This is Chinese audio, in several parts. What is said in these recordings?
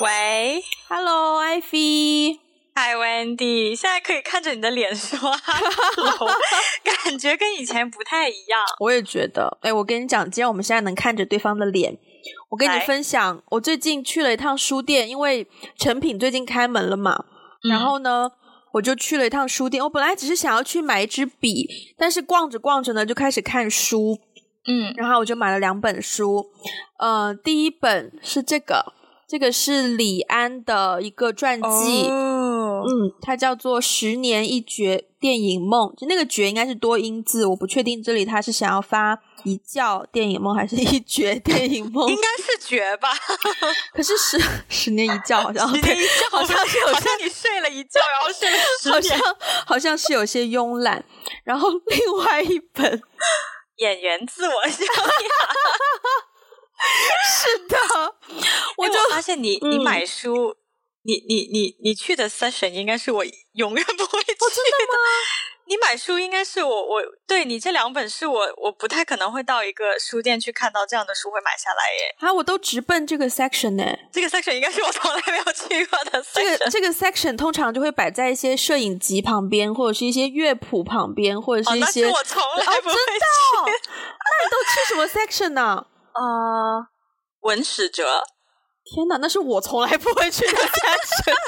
喂，Hello，艾菲，Hi Wendy，现在可以看着你的脸说，Hello，感觉跟以前不太一样。我也觉得，哎，我跟你讲，既然我们现在能看着对方的脸，我跟你分享，我最近去了一趟书店，因为成品最近开门了嘛，嗯、然后呢，我就去了一趟书店。我本来只是想要去买一支笔，但是逛着逛着呢，就开始看书，嗯，然后我就买了两本书，呃，第一本是这个。这个是李安的一个传记，oh. 嗯，它叫做《十年一觉电影梦》，就那个“觉”应该是多音字，我不确定这里他是想要发一觉电影梦还是一觉电影梦，应该是“觉”吧？可是十 十年一觉好像十年一觉好像是好像你睡了一觉，然后睡了十年，好像好像是有些慵懒。然后另外一本演员自我修养。是的，我就发现你，你买书，嗯、你你你你去的 session 应该是我永远不会去的。哦、真的吗？你买书应该是我我对你这两本是我我不太可能会到一个书店去看到这样的书会买下来耶。啊，我都直奔这个 section 呢。这个 section 应该是我从来没有去过的 section。这个这个 section 通常就会摆在一些摄影集旁边，或者是一些乐谱旁边，或者是一些。哦、那是我从来不会去。哦、真的？那你都去什么 section 呢？啊，文史哲，天哪，那是我从来不会去的 section。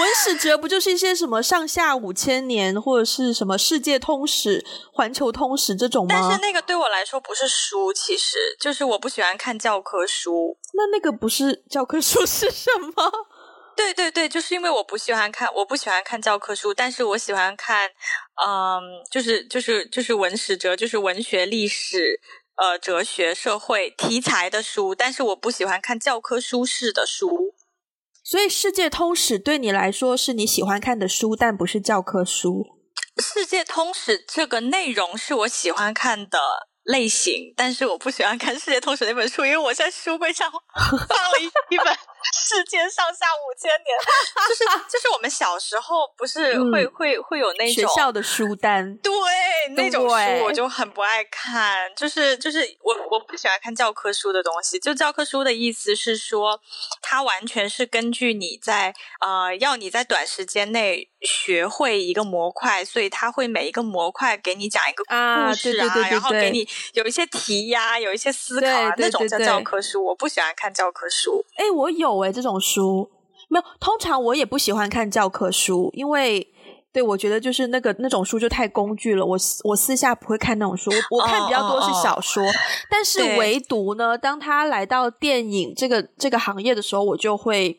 文史哲不就是一些什么上下五千年，或者是什么世界通史、环球通史这种吗？但是那个对我来说不是书，其实就是我不喜欢看教科书。那那个不是教科书是什么？对对对，就是因为我不喜欢看，我不喜欢看教科书，但是我喜欢看。嗯，就是就是就是文史哲，就是文学、历史、呃，哲学、社会题材的书，但是我不喜欢看教科书式的书。所以，世界通史对你来说是你喜欢看的书，但不是教科书。世界通史这个内容是我喜欢看的类型，但是我不喜欢看世界通史那本书，因为我在书柜上 放了一本。世界上下五千年，就是就是我们小时候不是会、嗯、会会有那种学校的书单，对那种书我就很不爱看，就是就是我我不喜欢看教科书的东西。就教科书的意思是说，它完全是根据你在呃要你在短时间内学会一个模块，所以他会每一个模块给你讲一个故事啊，啊对对对对对，然后给你有一些题呀、啊，有一些思考啊，那种叫教科书。我不喜欢看教科书。哎，我有。哎这种书没有，通常我也不喜欢看教科书，因为对我觉得就是那个那种书就太工具了。我我私下不会看那种书，我，我看比较多是小说。Oh, oh, oh. 但是唯独呢，当他来到电影这个这个行业的时候，我就会。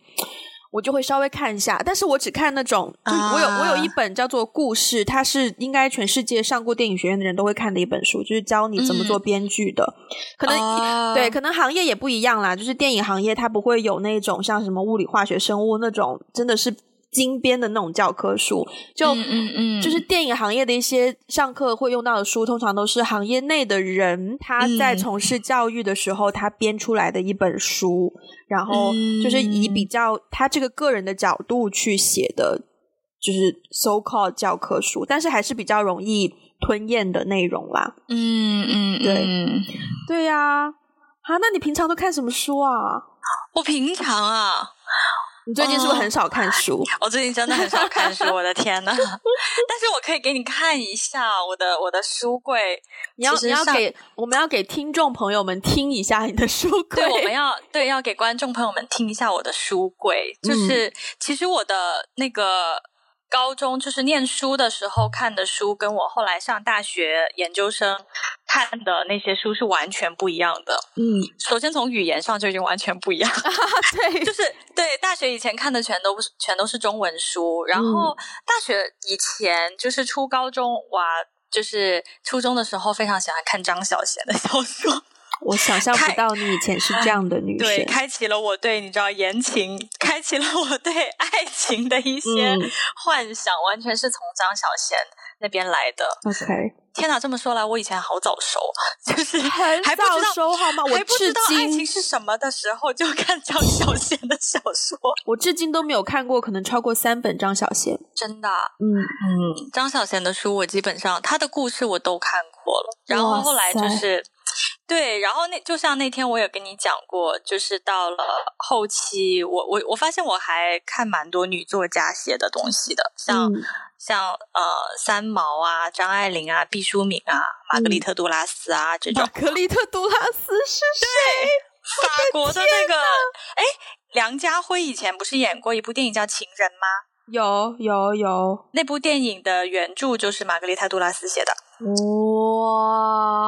我就会稍微看一下，但是我只看那种，就我有、啊、我有一本叫做《故事》，它是应该全世界上过电影学院的人都会看的一本书，就是教你怎么做编剧的。嗯、可能、啊、对，可能行业也不一样啦，就是电影行业它不会有那种像什么物理、化学、生物那种，真的是。精编的那种教科书，就嗯嗯嗯，就是电影行业的一些上课会用到的书，通常都是行业内的人他在从事教育的时候他编出来的一本书，然后就是以比较他这个个人的角度去写的，就是 so called 教科书，但是还是比较容易吞咽的内容啦。嗯嗯，对。对呀，啊，那你平常都看什么书啊？我平常啊。你最近是不是很少看书？哦，我最近真的很少看书，我的天呐。但是我可以给你看一下我的我的书柜。你要你要给我们要给听众朋友们听一下你的书柜。对，我们要对要给观众朋友们听一下我的书柜。就是、嗯、其实我的那个。高中就是念书的时候看的书，跟我后来上大学研究生看的那些书是完全不一样的。嗯，首先从语言上就已经完全不一样。啊、对，就是对大学以前看的全都是全都是中文书，然后大学以前就是初高中哇，就是初中的时候非常喜欢看张小娴的小说。我想象不到你以前是这样的女生，对，开启了我对你知道言情，开启了我对爱情的一些幻想，嗯、完全是从张小娴那边来的。OK，天哪，这么说来，我以前好早熟，就是很早熟好吗？我还不知道爱情是什么的时候就看张小娴的小说，我至今都没有看过，可能超过三本张小娴。真的，嗯嗯，张小娴的书我基本上她的故事我都看过了，然后后来就是。对，然后那就像那天我也跟你讲过，就是到了后期，我我我发现我还看蛮多女作家写的东西的，像、嗯、像呃三毛啊、张爱玲啊、毕淑敏啊、玛格丽特·杜拉斯啊、嗯、这种。玛格丽特·杜拉斯是谁？法国的那个哎，梁家辉以前不是演过一部电影叫《情人》吗？有有有，那部电影的原著就是玛格丽特·杜拉斯写的。哇，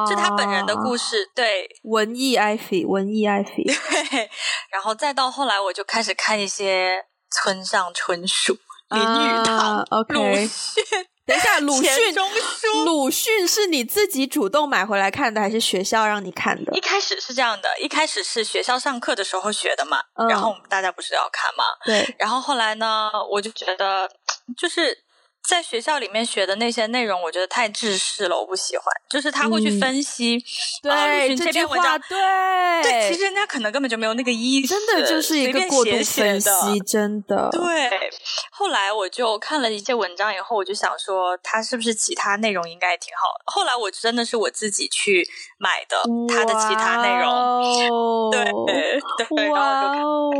是他本人的故事。对，文艺艾菲，文艺艾菲。对，然后再到后来，我就开始看一些村上春树、林语堂、鲁、uh, okay. 迅。等一下，鲁迅，鲁迅是你自己主动买回来看的，还是学校让你看的？一开始是这样的，一开始是学校上课的时候学的嘛，嗯、然后我们大家不是要看嘛，对。然后后来呢，我就觉得就是。在学校里面学的那些内容，我觉得太制式了，我不喜欢。就是他会去分析，嗯、对这篇文章，对对，其实人家可能根本就没有那个意思，真的就是一个过度分析，真的。对，后来我就看了一些文章以后，我就想说，他是不是其他内容应该也挺好。后来我真的是我自己去买的他的其他内容，对对，哇哦。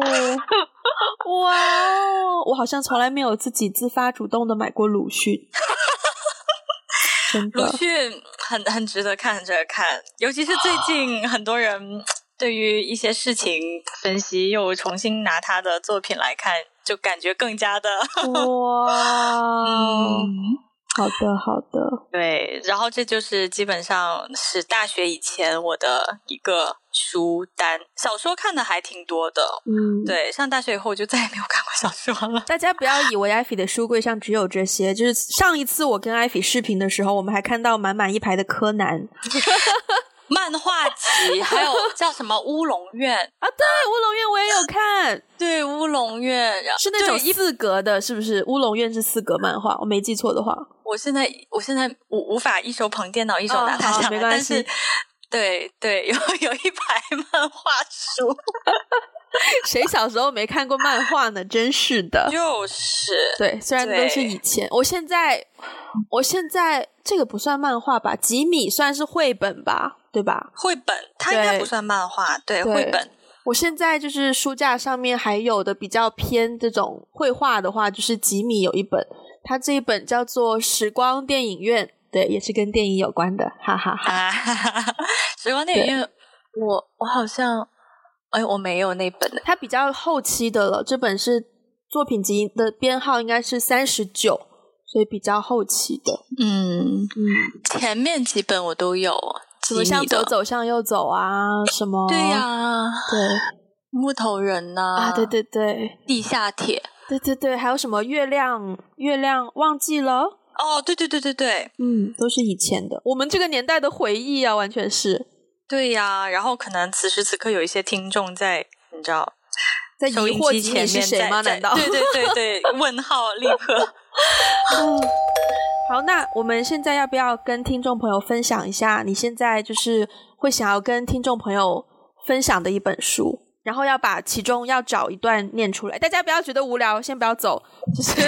哇哦！我好像从来没有自己自发主动的买过鲁迅。真的，鲁迅很很值得看，很值得看。尤其是最近，很多人对于一些事情 分析，又重新拿他的作品来看，就感觉更加的哇。嗯好的，好的，对，然后这就是基本上是大学以前我的一个书单，小说看的还挺多的，嗯，对，上大学以后我就再也没有看过小说了。大家不要以为艾菲的书柜上只有这些，就是上一次我跟艾菲视频的时候，我们还看到满满一排的柯南。漫画集，还有叫什么乌龙院 啊？对，乌龙院我也有看。对，乌龙院是那种四格的，是不是？乌龙院是四格漫画，我没记错的话。我现在我现在无无法一手捧电脑，一手拿它下来，哦，没关系。但是，对对，有 有一排漫画书。谁小时候没看过漫画呢？真是的，就是对，虽然都是以前，我现在，我现在这个不算漫画吧？吉米算是绘本吧？对吧？绘本，它应该不算漫画。对，对，绘本。我现在就是书架上面还有的比较偏这种绘画的话，就是吉米有一本，他这一本叫做《时光电影院》，对，也是跟电影有关的，哈哈哈，哈。时光电影院，我我好像，哎，我没有那本，它比较后期的了。这本是作品集的编号应该是三十九，所以比较后期的。嗯嗯，前面几本我都有。什么向左走，向右走啊？什么？对呀、啊，对，木头人呐啊，啊，对对对，地下铁，对对对，还有什么月亮？月亮忘记了？哦，对对对对对，嗯，都是以前的，我们这个年代的回忆啊，完全是。对呀、啊，然后可能此时此刻有一些听众在，你知道，在疑惑吉米是谁吗？难道？对对对对，问号立刻。好，那我们现在要不要跟听众朋友分享一下？你现在就是会想要跟听众朋友分享的一本书，然后要把其中要找一段念出来。大家不要觉得无聊，先不要走。就是，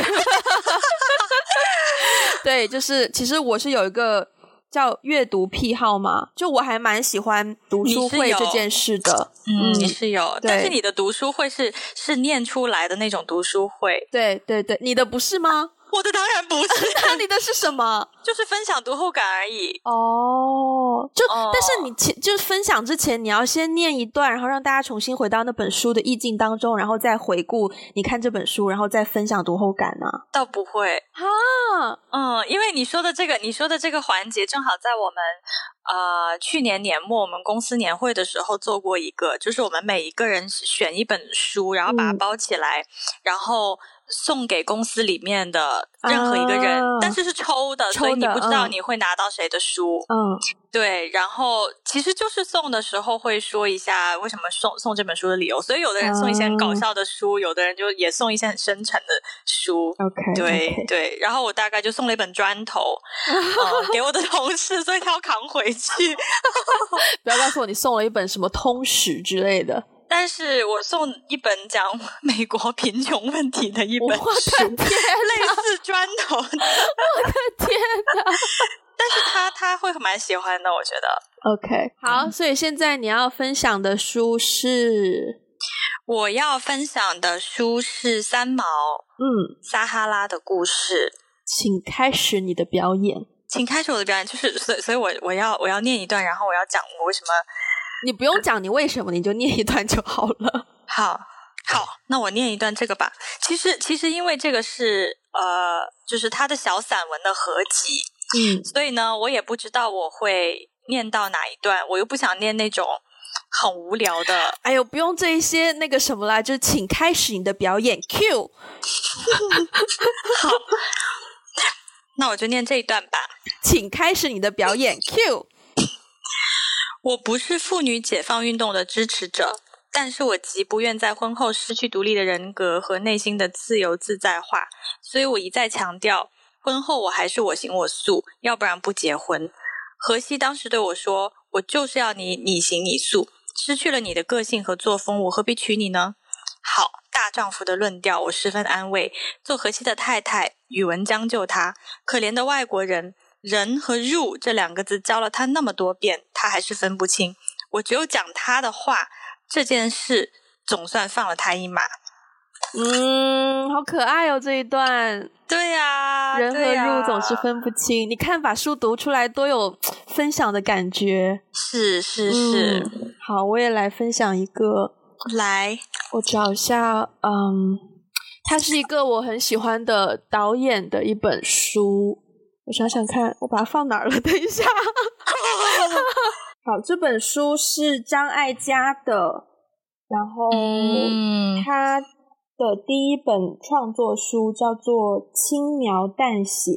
对，就是其实我是有一个叫阅读癖好嘛，就我还蛮喜欢读书会这件事的。嗯，你是有，但是你的读书会是是念出来的那种读书会。对对对，你的不是吗？我的当然不是，那你的是什么？就是分享读后感而已。哦，就、oh. 但是你前就是分享之前，你要先念一段，然后让大家重新回到那本书的意境当中，然后再回顾你看这本书，然后再分享读后感呢？倒不会啊，嗯，因为你说的这个，你说的这个环节，正好在我们呃去年年末我们公司年会的时候做过一个，就是我们每一个人选一本书，然后把它包起来，嗯、然后。送给公司里面的任何一个人，啊、但是是抽的，所以你不知道你会拿到谁的书。嗯，对。然后其实就是送的时候会说一下为什么送送这本书的理由，所以有的人送一些很搞笑的书，嗯、有的人就也送一些很深沉的书。OK，对 okay. 对。然后我大概就送了一本砖头，嗯、给我的同事，所以他要扛回去。不要告诉我你送了一本什么通史之类的。但但是我送一本讲 美国贫穷问题的一本书，我的天类似砖头的。我的天哪！但是他他会蛮喜欢的，我觉得。OK，好，所以现在你要分享的书是？我要分享的书是三毛，嗯，撒哈拉的故事，请开始你的表演，请开始我的表演，就是所以，所以我我要我要念一段，然后我要讲我为什么，你不用讲你为什么，你就念一段就好了。好，好，那我念一段这个吧。其实，其实因为这个是呃，就是他的小散文的合集。嗯，所以呢，我也不知道我会念到哪一段，我又不想念那种很无聊的。哎呦，不用这一些那个什么啦，就请开始你的表演。Q，好，那我就念这一段吧。请开始你的表演。Q，我不是妇女解放运动的支持者，但是我极不愿在婚后失去独立的人格和内心的自由自在化，所以我一再强调。婚后我还是我行我素，要不然不结婚。荷西当时对我说：“我就是要你你行你素，失去了你的个性和作风，我何必娶你呢？”好，大丈夫的论调，我十分安慰。做荷西的太太，宇文将就他。可怜的外国人，人和入这两个字教了他那么多遍，他还是分不清。我只有讲他的话，这件事总算放了他一马。嗯，好可爱哦，这一段。对呀、啊，人和入总是分不清。啊、你看，把书读出来多有分享的感觉。是是是、嗯，好，我也来分享一个。来，我找一下，嗯，它是一个我很喜欢的导演的一本书。我想想看，我把它放哪儿了？等一下。好，这本书是张艾嘉的，然后他。嗯的第一本创作书叫做《轻描淡写》，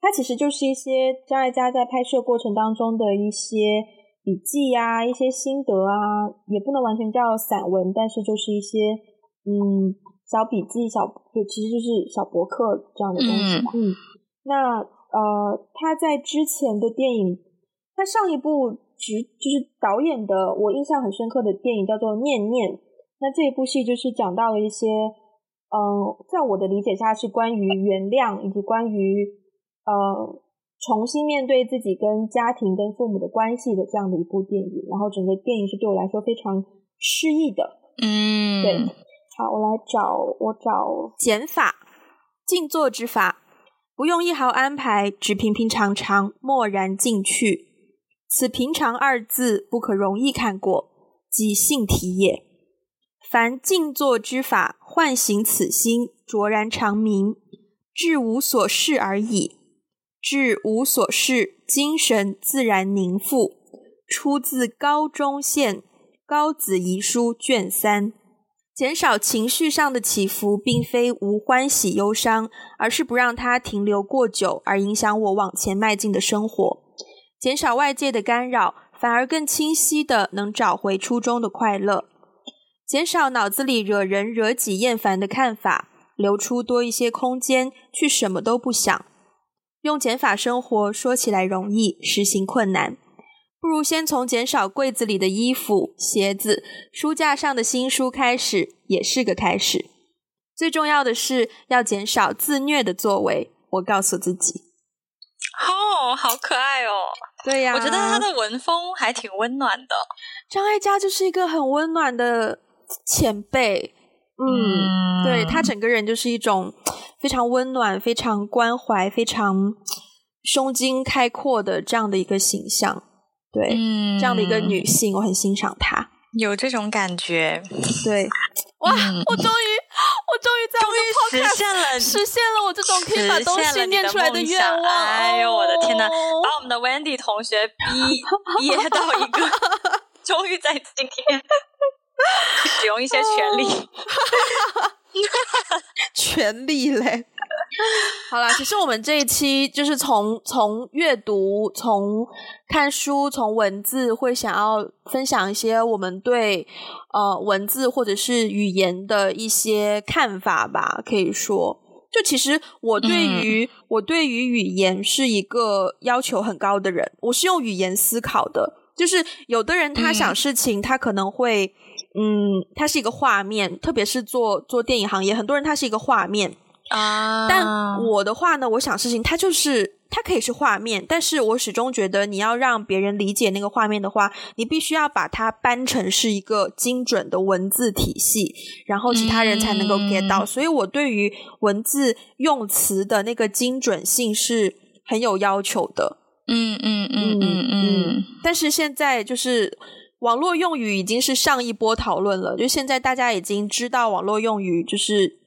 它其实就是一些张艾嘉在拍摄过程当中的一些笔记啊，一些心得啊，也不能完全叫散文，但是就是一些嗯小笔记、小就其实就是小博客这样的东西吧。嗯，嗯，那呃，他在之前的电影，他上一部直就是导演的，我印象很深刻的电影叫做《念念》。那这一部戏就是讲到了一些，嗯、呃，在我的理解下是关于原谅以及关于呃重新面对自己跟家庭跟父母的关系的这样的一部电影。然后整个电影是对我来说非常诗意的。嗯，对。好，我来找我找减法静坐之法，不用一毫安排，只平平常常，默然进去。此平常二字不可容易看过，即性体也。凡静坐之法，唤醒此心，卓然长明，至无所事而已。至无所事，精神自然凝复。出自高中宪《高子遗书》卷三。减少情绪上的起伏，并非无欢喜忧伤，而是不让它停留过久，而影响我往前迈进的生活。减少外界的干扰，反而更清晰的能找回初衷的快乐。减少脑子里惹人惹己厌烦的看法，留出多一些空间去什么都不想。用减法生活说起来容易，实行困难。不如先从减少柜子里的衣服、鞋子、书架上的新书开始，也是个开始。最重要的是要减少自虐的作为。我告诉自己。哦，好可爱哦！对呀，我觉得他的文风还挺温暖的。张艾嘉就是一个很温暖的。前辈，嗯，嗯对，他整个人就是一种非常温暖、非常关怀、非常胸襟开阔的这样的一个形象，对，嗯、这样的一个女性，我很欣赏她，有这种感觉，对，哇，嗯、我终于，我终于在我的 podcast 实现了，实现了我这种可以把东西念出来的愿望，哎呦，我的天哪，把我们的 Wendy 同学逼噎到一个，终于在今天。使用一些权力，权力嘞。好啦，其实我们这一期就是从从阅读、从看书、从文字，会想要分享一些我们对呃文字或者是语言的一些看法吧。可以说，就其实我对于、嗯、我对于语言是一个要求很高的人，我是用语言思考的。就是有的人他想事情，他可能会，嗯，嗯，他是一个画面，特别是做做电影行业，很多人他是一个画面啊。但我的话呢，我想事情，它就是。它可以是画面，但是我始终觉得你要让别人理解那个画面的话，你必须要把它搬成是一个精准的文字体系，然后其他人才能够 get 到。嗯、所以我对于文字用词的那个精准性是很有要求的。嗯嗯嗯嗯嗯。但是现在就是网络用语已经是上一波讨论了，就现在大家已经知道网络用语就是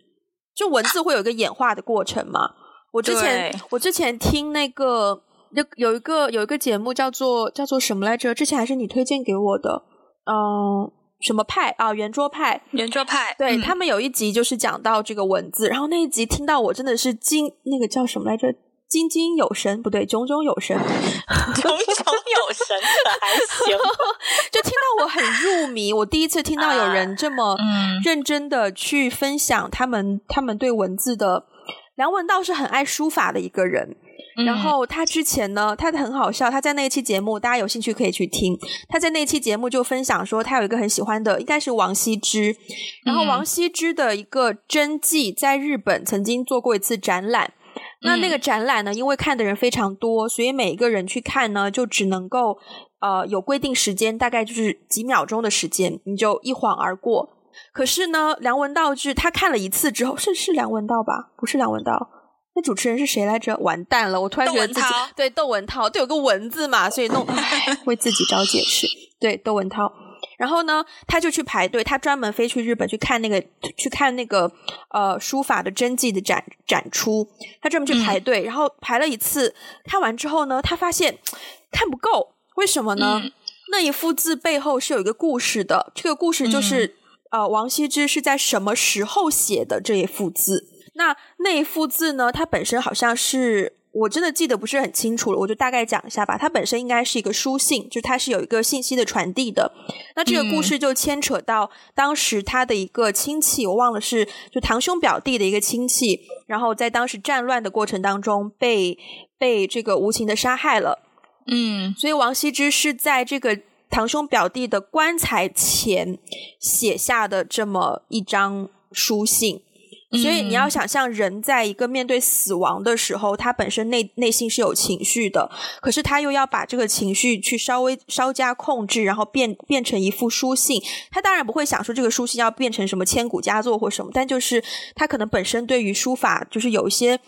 就文字会有一个演化的过程嘛。我之前我之前听那个有有一个有一个节目叫做叫做什么来着？之前还是你推荐给我的，嗯，什么派啊？圆桌派，圆桌派。对、嗯、他们有一集就是讲到这个文字，然后那一集听到我真的是惊那个叫什么来着？津津有神，不对，炯炯有神，炯炯有神可还行，就听到我很入迷。我第一次听到有人这么 认真的去分享他们、嗯、他们对文字的。梁文道是很爱书法的一个人，嗯、然后他之前呢，他很好笑，他在那一期节目，大家有兴趣可以去听。他在那一期节目就分享说，他有一个很喜欢的，应该是王羲之。然后王羲之的一个真迹在日本曾经做过一次展览。嗯、那那个展览呢，因为看的人非常多，所以每一个人去看呢，就只能够呃有规定时间，大概就是几秒钟的时间，你就一晃而过。可是呢，梁文道是他看了一次之后，是是梁文道吧？不是梁文道，那主持人是谁来着？完蛋了，我突然觉得自己对窦文涛，对有个文字嘛，所以弄 为自己找解释。对窦文涛，然后呢，他就去排队，他专门飞去日本去看那个去看那个呃书法的真迹的展展出，他专门去排队，嗯、然后排了一次，看完之后呢，他发现看不够，为什么呢？嗯、那一幅字背后是有一个故事的，这个故事就是。嗯呃，王羲之是在什么时候写的这一幅字？那那一幅字呢？它本身好像是，我真的记得不是很清楚了，我就大概讲一下吧。它本身应该是一个书信，就它是有一个信息的传递的。那这个故事就牵扯到当时他的一个亲戚，我忘了是就堂兄表弟的一个亲戚，然后在当时战乱的过程当中被被这个无情的杀害了。嗯，所以王羲之是在这个。堂兄表弟的棺材前写下的这么一张书信，所以你要想象人在一个面对死亡的时候，他本身内内心是有情绪的，可是他又要把这个情绪去稍微稍加控制，然后变变成一副书信。他当然不会想说这个书信要变成什么千古佳作或什么，但就是他可能本身对于书法就是有一些。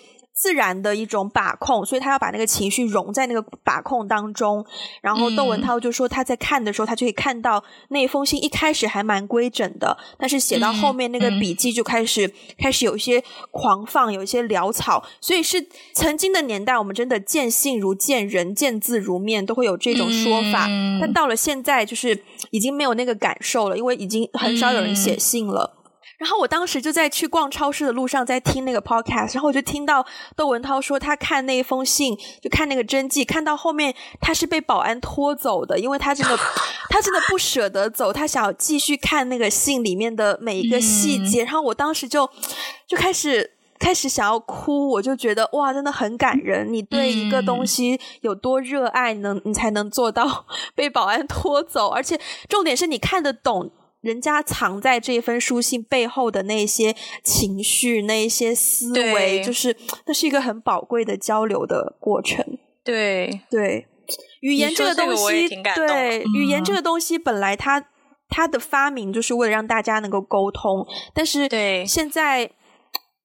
自然的一种把控，所以他要把那个情绪融在那个把控当中。然后窦文涛就说他在看的时候，他就可以看到那封信一开始还蛮规整的，但是写到后面那个笔记就开始、嗯、开始有一些狂放，有一些潦草。所以是曾经的年代，我们真的见信如见人，见字如面，都会有这种说法。嗯、但到了现在，就是已经没有那个感受了，因为已经很少有人写信了。嗯然后我当时就在去逛超市的路上，在听那个 podcast，然后我就听到窦文涛说他看那一封信，就看那个真迹，看到后面他是被保安拖走的，因为他真的 他真的不舍得走，他想要继续看那个信里面的每一个细节。嗯、然后我当时就就开始开始想要哭，我就觉得哇，真的很感人。你对一个东西有多热爱，能你才能做到 被保安拖走，而且重点是你看得懂。人家藏在这封书信背后的那些情绪、那些思维，就是那是一个很宝贵的交流的过程。对。对，语言这个东西，对、嗯、语言这个东西本来它它的发明就是为了让大家能够沟通，但是对。现在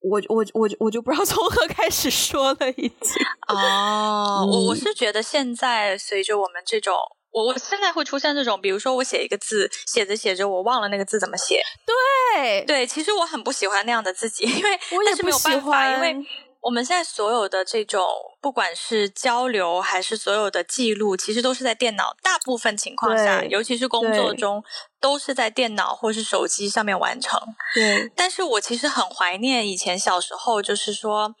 我我我我就不知道从何开始说了，已经哦，我我是觉得现在随着我们这种。我我现在会出现这种，比如说我写一个字，写着写着我忘了那个字怎么写。对对，其实我很不喜欢那样的自己，因为我也是没有办法，因为我们现在所有的这种，不管是交流还是所有的记录，其实都是在电脑，大部分情况下，尤其是工作中，都是在电脑或是手机上面完成。对，但是我其实很怀念以前小时候，就是说，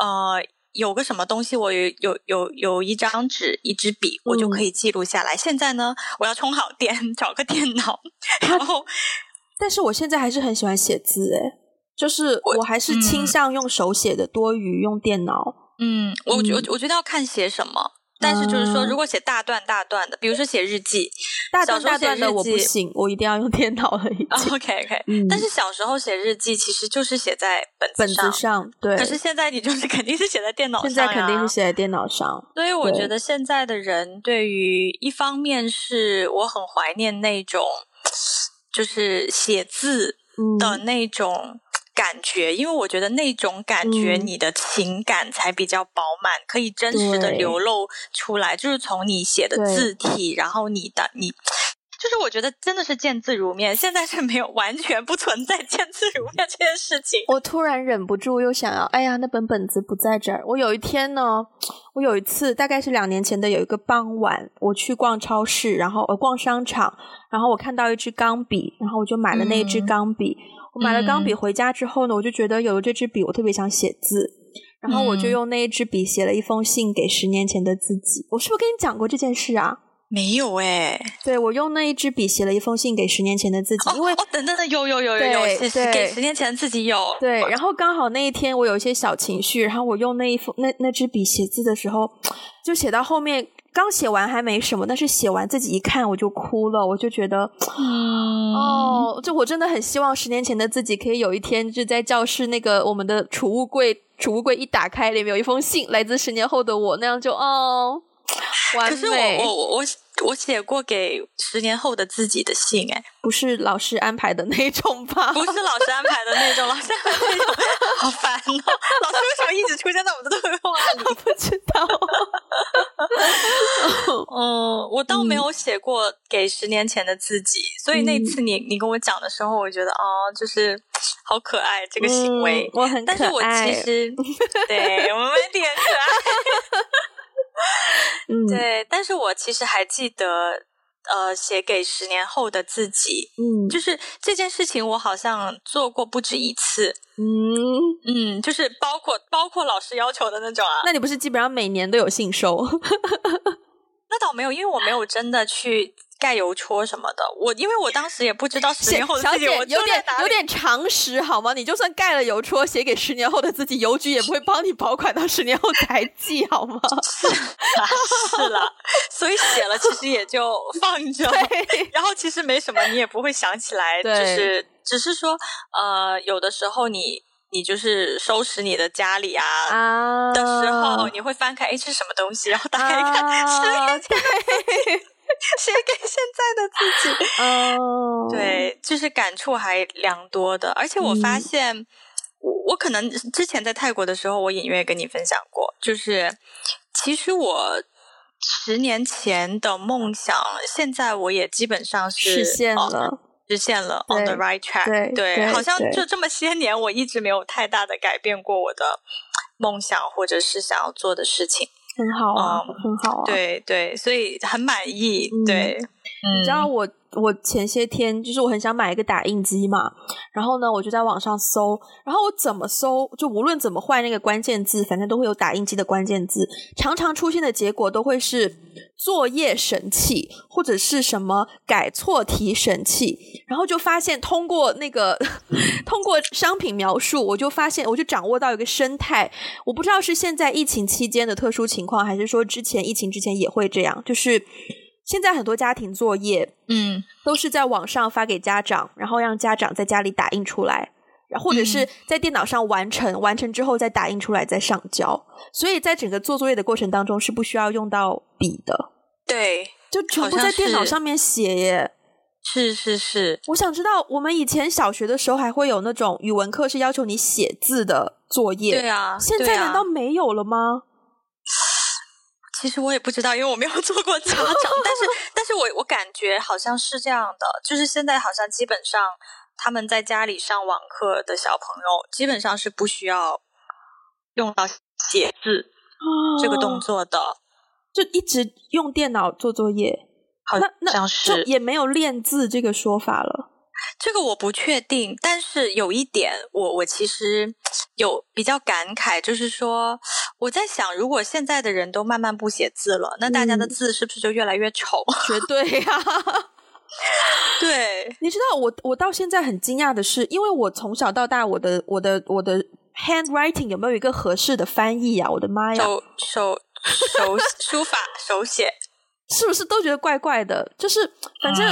呃。有个什么东西，我有有有有一张纸，一支笔，我就可以记录下来。嗯、现在呢，我要充好电，找个电脑，然后，但是我现在还是很喜欢写字，诶，就是我还是倾向用手写的多于用电脑。嗯，我觉我觉得要看写什么。但是就是说，如果写大段大段的，比如说写日记，大段大段的我不行，我一定要用电脑了。OK OK，嗯，但是小时候写日记其实就是写在本子上，本子上，对。可是现在你就是肯定是写在电脑上，啊，现在肯定是写在电脑上。所以我觉得现在的人对于一方面是我很怀念那种，就是写字的那种。感觉，因为我觉得那种感觉，你的情感才比较饱满，嗯、可以真实的流露出来。就是从你写的字体，然后你的你，就是我觉得真的是见字如面。现在是没有完全不存在见字如面这件事情。我突然忍不住又想要，哎呀，那本本子不在这儿。我有一天呢，我有一次大概是两年前的有一个傍晚，我去逛超市，然后我逛商场，然后我看到一支钢笔，然后我就买了那一支钢笔。嗯我买了钢笔回家之后呢，我就觉得有了这支笔，我特别想写字，然后我就用那一支笔写了一封信给十年前的自己。我是不是跟你讲过这件事啊？没有哎。对，我用那一支笔写了一封信给十年前的自己，哦、因为哦，等等等，有有有有有，是是给十年前的自己有。对，然后刚好那一天我有一些小情绪，然后我用那一封那那支笔写字的时候，就写到后面。刚写完还没什么，但是写完自己一看我就哭了，我就觉得，嗯，哦，就我真的很希望十年前的自己可以有一天就在教室那个我们的储物柜，储物柜一打开里面有一封信，来自十年后的我，那样就哦，完美。可是我我我。我我写过给十年后的自己的信，哎，不是老师安排的那种吧？不是老师安排的那种，老师安排的那种，好烦哦！老师为什么一直出现在我们的对话里？我 不知道。嗯，我倒没有写过给十年前的自己，所以那次你你跟我讲的时候，我觉得哦，就是好可爱这个行为，我很可爱。但是我其实 对我们有点可爱。嗯，对，但是我其实还记得，呃，写给十年后的自己，嗯，就是这件事情，我好像做过不止一次，嗯嗯，就是包括包括老师要求的那种啊。那你不是基本上每年都有信收？那倒没有，因为我没有真的去。盖邮戳什么的，我因为我当时也不知道十年后的自己，我有点有点常识好吗？你就算盖了邮戳，写给十年后的自己，邮局也不会帮你保管到十年后才寄好吗？是啦，是啦，所以写了其实也就放着，然后其实没什么，你也不会想起来，就是只是说，呃，有的时候你你就是收拾你的家里啊，啊的时候，你会翻开，哎，这是什么东西？然后打开一看，十年前的写给现在的自己，哦，oh. 对，就是感触还良多的。而且我发现，嗯、我我可能之前在泰国的时候，我隐约跟你分享过，就是其实我十年前的梦想，现在我也基本上是实现了，哦、实现了，on the right track 对。对，对，好像就这么些年，我一直没有太大的改变过我的梦想，或者是想要做的事情。很好啊，嗯、很好啊，对对，所以很满意。嗯、对，你知道我我前些天就是我很想买一个打印机嘛，然后呢，我就在网上搜，然后我怎么搜，就无论怎么换那个关键字，反正都会有打印机的关键字，常常出现的结果都会是作业神器或者是什么改错题神器，然后就发现通过那个 通过商品描述，我就发现我就掌握到一个生态，我不知道是现在疫情期间的特殊情况，还是说之前疫情之前也会这样，就是。现在很多家庭作业，嗯，都是在网上发给家长，然后让家长在家里打印出来，然后或者是在电脑上完成，嗯、完成之后再打印出来再上交。所以在整个做作业的过程当中是不需要用到笔的，对，就全部在电脑上面写耶。是是是，我想知道，我们以前小学的时候还会有那种语文课是要求你写字的作业，对啊，现在难道没有了吗？其实我也不知道，因为我没有做过家长。但是，但是我我感觉好像是这样的，就是现在好像基本上他们在家里上网课的小朋友，基本上是不需要用到写字这个动作的，哦、就一直用电脑做作业。好像是，也没有练字这个说法了。这个我不确定，但是有一点，我我其实有比较感慨，就是说我在想，如果现在的人都慢慢不写字了，那大家的字是不是就越来越丑？嗯、绝对呀、啊，对。你知道，我我到现在很惊讶的是，因为我从小到大，我的我的我的 handwriting 有没有一个合适的翻译啊？我的妈呀，手手手书法手写，是不是都觉得怪怪的？就是反正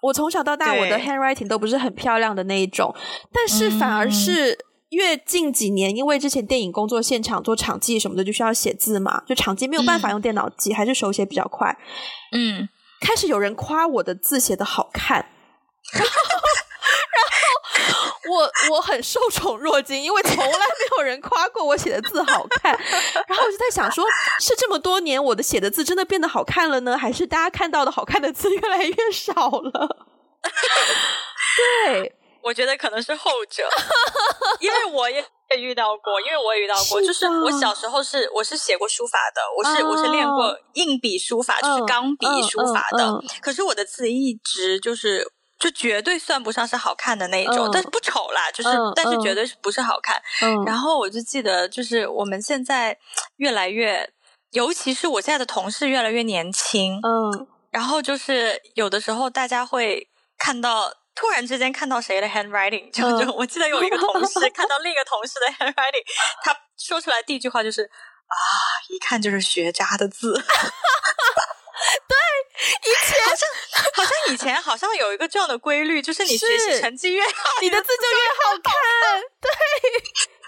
我从小到大，我的 handwriting 都不是很漂亮的那一种，但是反而是越近几年，因为之前电影工作现场做场记什么的，就需要写字嘛，就场记没有办法用电脑记，还是手写比较快。嗯，开始有人夸我的字写的好看。我我很受宠若惊，因为从来没有人夸过我写的字好看。然后我就在想说，是这么多年我的写的字真的变得好看了呢，还是大家看到的好看的字越来越少了？对，我觉得可能是后者，因为我也遇到过，因为我也遇到过，是就是我小时候是我是写过书法的，我是、oh. 我是练过硬笔书法，就是钢笔书法的，uh, uh, uh, uh. 可是我的字一直就是。就绝对算不上是好看的那一种，嗯、但是不丑啦，就是、嗯、但是绝对是不是好看。嗯、然后我就记得，就是我们现在越来越，尤其是我现在的同事越来越年轻。嗯，然后就是有的时候大家会看到，突然之间看到谁的 handwriting，就就我记得有一个同事看到另一个同事的 handwriting，他说出来第一句话就是啊，一看就是学渣的字。对，以前好像好像以前好像有一个这样的规律，就是你学习成绩越好，你的字就越好看。对，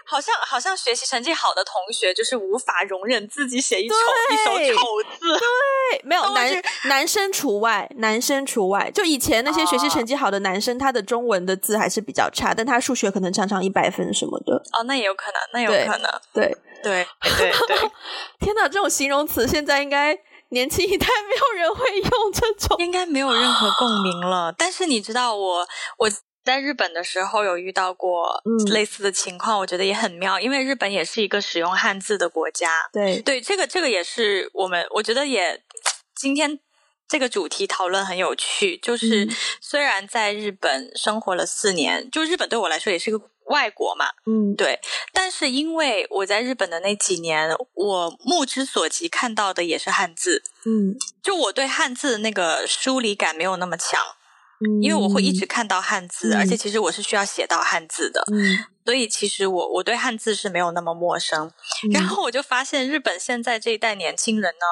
好像好像学习成绩好的同学就是无法容忍自己写一丑一手丑字。对，没有男男生除外，男生除外。就以前那些学习成绩好的男生，他的中文的字还是比较差，但他数学可能常常一百分什么的。哦，那也有可能，那有可能。对对对对，天哪，这种形容词现在应该。年轻一代没有人会用这种，应该没有任何共鸣了。但是你知道我，我我在日本的时候有遇到过类似的情况，嗯、我觉得也很妙，因为日本也是一个使用汉字的国家。对对，这个这个也是我们，我觉得也今天这个主题讨论很有趣。就是虽然在日本生活了四年，就日本对我来说也是一个。外国嘛，嗯，对，但是因为我在日本的那几年，我目之所及看到的也是汉字，嗯，就我对汉字的那个疏离感没有那么强，嗯，因为我会一直看到汉字，嗯，而且其实我是需要写到汉字的，嗯，所以其实我我对汉字是没有那么陌生，嗯，然后我就发现日本现在这一代年轻人呢，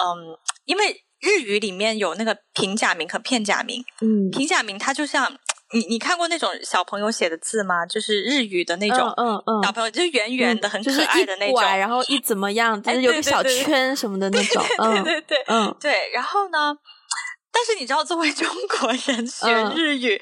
嗯，因为日语里面有那个平假名和片假名，嗯，平假名它就像。你你看过那种小朋友写的字吗？就是日语的那种，嗯嗯，小朋友就是圆圆的、很可爱的那种，然后一怎么样，就是有个小圈什么的那种，对对对，嗯对。然后呢，但是你知道，作为中国人学日语，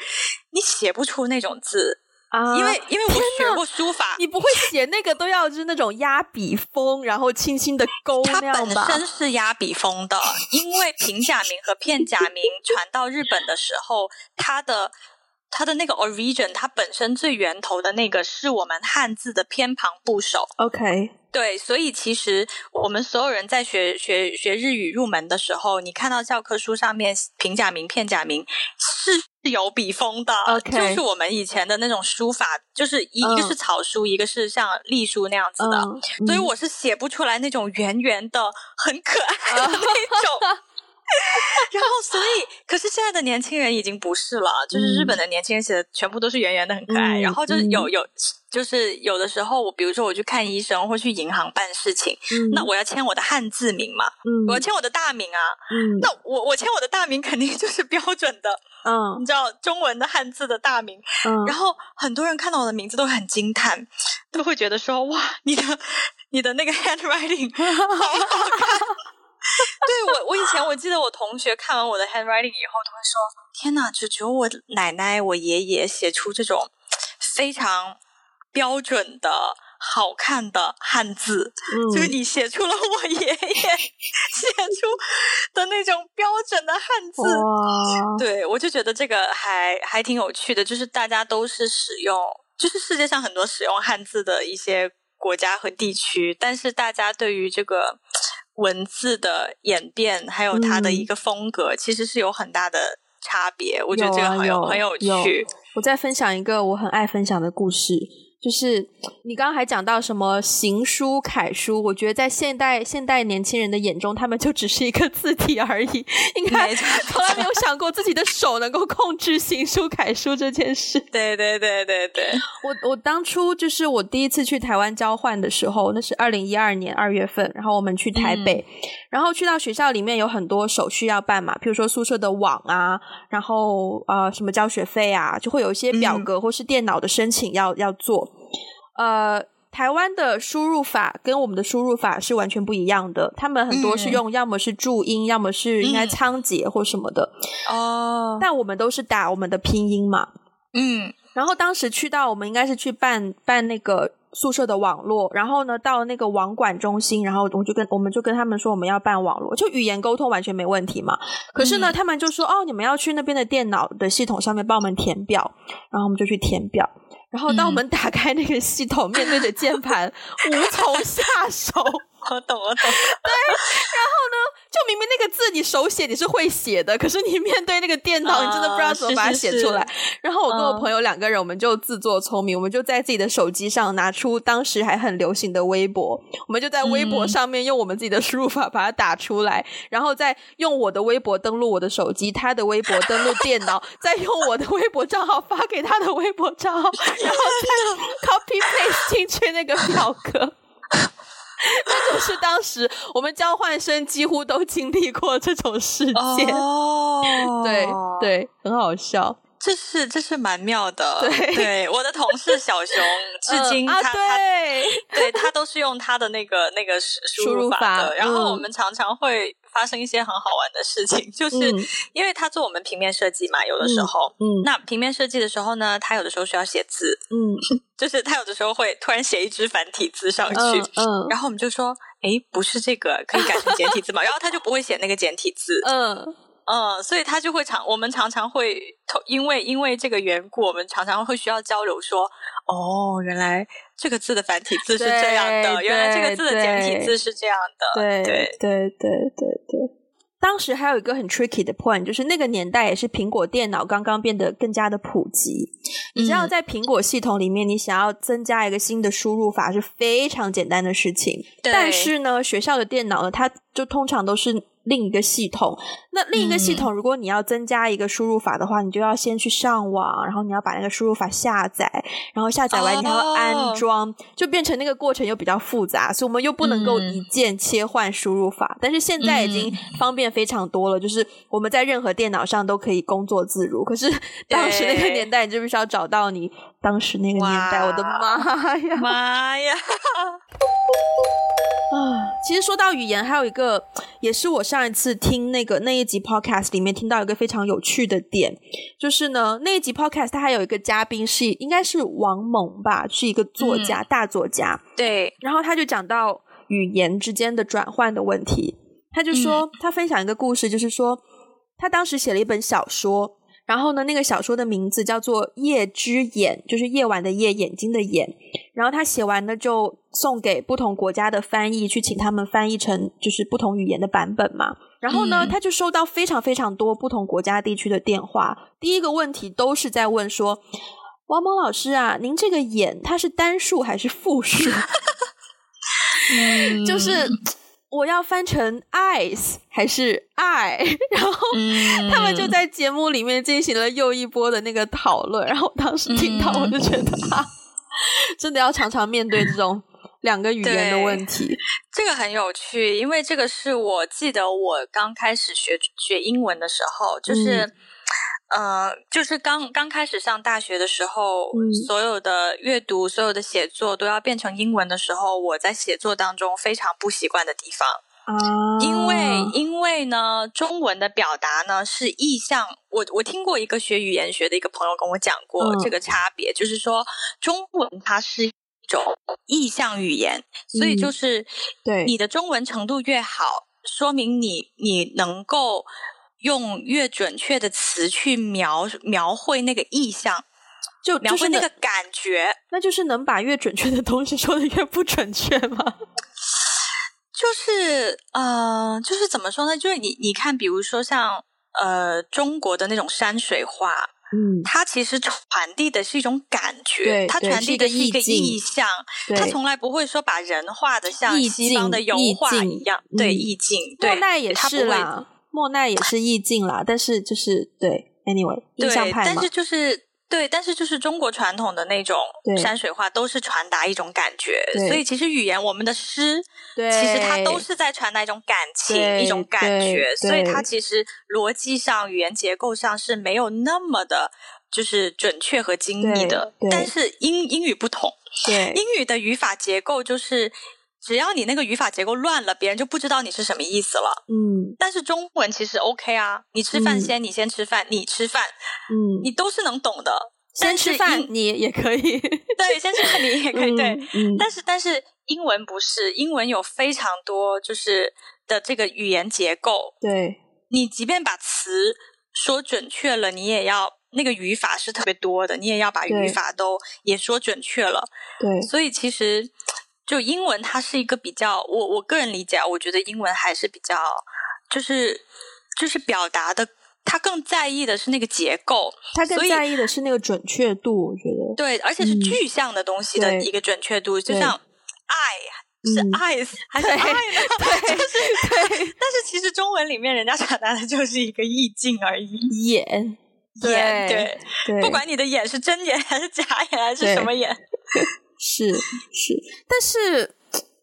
你写不出那种字啊，因为因为我学过书法，你不会写那个都要就是那种压笔锋，然后轻轻的勾那样吧？它本身是压笔锋的，因为平假名和片假名传到日本的时候，它的。它的那个 origin，它本身最源头的那个是我们汉字的偏旁部首。OK，对，所以其实我们所有人在学学学日语入门的时候，你看到教科书上面平假名、片假名是有笔锋的，OK，就是我们以前的那种书法，就是一一个是草书，uh, 一个是像隶书那样子的，uh, 所以我是写不出来那种圆圆的、很可爱的 那种。Uh, 然后，所以，可是现在的年轻人已经不是了，就是日本的年轻人写的全部都是圆圆的，很可爱。嗯、然后就是有有，就是有的时候，我比如说我去看医生或去银行办事情，嗯、那我要签我的汉字名嘛，嗯、我要签我的大名啊，嗯、那我我签我的大名肯定就是标准的，嗯，你知道中文的汉字的大名，嗯、然后很多人看到我的名字都很惊叹，都会觉得说哇，你的你的那个 handwriting 好好看。对我，我以前我记得我同学看完我的 handwriting 以后，都会说：“天哪，只只有我奶奶、我爷爷写出这种非常标准的好看的汉字，嗯、就是你写出了我爷爷 写出的那种标准的汉字。”对，我就觉得这个还还挺有趣的，就是大家都是使用，就是世界上很多使用汉字的一些国家和地区，但是大家对于这个。文字的演变，还有它的一个风格，嗯、其实是有很大的差别。我觉得这个很有，很有趣有。我再分享一个我很爱分享的故事，就是你刚刚还讲到什么行书、楷书，我觉得在现代现代年轻人的眼中，他们就只是一个字体而已，应该从来没有想过自己的手能够控制行书、楷书这件事。对对对对对，我我当初就是我第一次去台湾交换的时候，那是二零一二年二月份，然后我们去台北，嗯、然后去到学校里面有很多手续要办嘛，比如说宿舍的网啊，然后呃什么交学费啊，就会有一些表格或是电脑的申请要、嗯、要做。呃，台湾的输入法跟我们的输入法是完全不一样的。他们很多是用要么是注音，嗯、要么是应该仓颉或什么的。哦、嗯，但我们都是打我们的拼音嘛。嗯，然后当时去到我们应该是去办办那个宿舍的网络，然后呢到那个网管中心，然后我就跟我们就跟他们说我们要办网络，就语言沟通完全没问题嘛。可是呢，嗯、他们就说哦，你们要去那边的电脑的系统上面帮我们填表，然后我们就去填表。然后当我们打开那个系统，嗯、面对着键盘，无从下手。我懂，我懂。对，然后呢，就明明那个字你手写你是会写的，可是你面对那个电脑，你真的不知道怎么把它写出来。是是是，然后我跟我朋友两个人，我们就自作聪明，嗯、我们就在自己的手机上拿出当时还很流行的微博，我们就在微博上面用我们自己的输入法把它打出来，嗯、然后再用我的微博登录我的手机，他的微博登录电脑，再用我的微博账号发给他的微博账号，然后再 copy paste 进去那个表格。那就是当时我们交换生几乎都经历过这种事件，哦、对对，很好笑。这是这是蛮妙的，对，对我的同事小熊，至今啊、他对他都是用他的那个那个输入法的，法。然后我们常常会发生一些很好玩的事情，嗯、就是因为他做我们平面设计嘛，有的时候，嗯，嗯。那平面设计的时候呢，他有的时候需要写字，嗯，就是他有的时候会突然写一只繁体字上去，嗯，嗯。然后我们就说，哎，不是这个，可以改成简体字嘛，然后他就不会写那个简体字，嗯。嗯，所以他就会常，我们常常会，因为因为这个缘故，我们常常会需要交流说，哦，原来这个字的繁体字是这样的，原来这个字的简体字是这样的，对对对对对对。当时还有一个很 tricky 的 point，就是那个年代也是苹果电脑刚刚变得更加的普及。你知道，在苹果系统里面，你想要增加一个新的输入法是非常简单的事情。但是呢，学校的电脑呢，它就通常都是。另一个系统，那另一个系统，如果你要增加一个输入法的话，嗯、你就要先去上网，然后你要把那个输入法下载，然后下载完你还要安装，哦、就变成那个过程又比较复杂，所以我们又不能够一键切换输入法。嗯、但是现在已经方便非常多了，嗯、就是我们在任何电脑上都可以工作自如。可是当时那个年代，你就必须要找到你当时那个年代。我的妈呀！妈呀！啊，其实说到语言，还有一个也是我上一次听那个那一集 podcast 里面听到一个非常有趣的点，就是呢那一集 podcast 它还有一个嘉宾是应该是王蒙吧，是一个作家，嗯、大作家。对，然后他就讲到语言之间的转换的问题，他就说、嗯、他分享一个故事，就是说他当时写了一本小说。然后呢，那个小说的名字叫做《夜之眼》，就是夜晚的夜，眼睛的眼。然后他写完呢，就送给不同国家的翻译，去请他们翻译成就是不同语言的版本嘛。然后呢，嗯、他就收到非常非常多不同国家地区的电话。第一个问题都是在问说：“王蒙老师啊，您这个眼它是单数还是复数？” 嗯，就是。我要翻成 eyes 还是 I？然后他们就在节目里面进行了又一波的那个讨论。然后我当时听到，我就觉得啊，真的要常常面对这种两个语言的问题。这个很有趣，因为这个是我记得我刚开始学学英文的时候，就是。嗯呃，就是刚刚开始上大学的时候，嗯、所有的阅读、所有的写作都要变成英文的时候，我在写作当中非常不习惯的地方。啊，因为因为呢，中文的表达呢是意象。我我听过一个学语言学的一个朋友跟我讲过这个差别，嗯、就是说中文它是一种意象语言，嗯、所以就是对你的中文程度越好，说明你你能够。用越准确的词去描描绘那个意象，就描绘那个感觉，那就是能把越准确的东西说的越不准确吗？就是呃，就是怎么说呢？就是你你看，比如说像呃中国的那种山水画，嗯，它其实传递的是一种感觉，对它传递的是一个意象，它从来不会说把人画的像西方的油画一样，对意境。对莫奈也是啦，莫奈也是意境啦，但是就是对，anyway，印象派嘛，但是就是。对，但是就是中国传统的那种山水画，都是传达一种感觉，所以其实语言，我们的诗，对，其实它都是在传达一种感情，一种感觉，所以它其实逻辑上、语言结构上是没有那么的，就是准确和精密的。但是英英语不同，对，英语的语法结构就是。只要你那个语法结构乱了，别人就不知道你是什么意思了。嗯，但是中文其实 OK 啊，你吃饭先，嗯、你先吃饭，你吃饭，嗯，你都是能懂的。先吃饭你也可以，对，先吃饭你也可以，对。嗯，但是但是英文不是，英文有非常多就是的这个语言结构。对，你即便把词说准确了，你也要那个语法是特别多的，你也要把语法都也说准确了。对，所以其实。就英文，它是一个比较，我我个人理解，我觉得英文还是比较，就是就是表达的，他更在意的是那个结构，他更在意的是那个准确度，我觉得对，而且是具象的东西的一个准确度，嗯、就像爱是爱、嗯、还是爱呢？对，就是对，但是其实中文里面人家传达的就是一个意境而已，眼眼对，对，不管你的眼是真眼还是假眼还是什么眼。是是，但是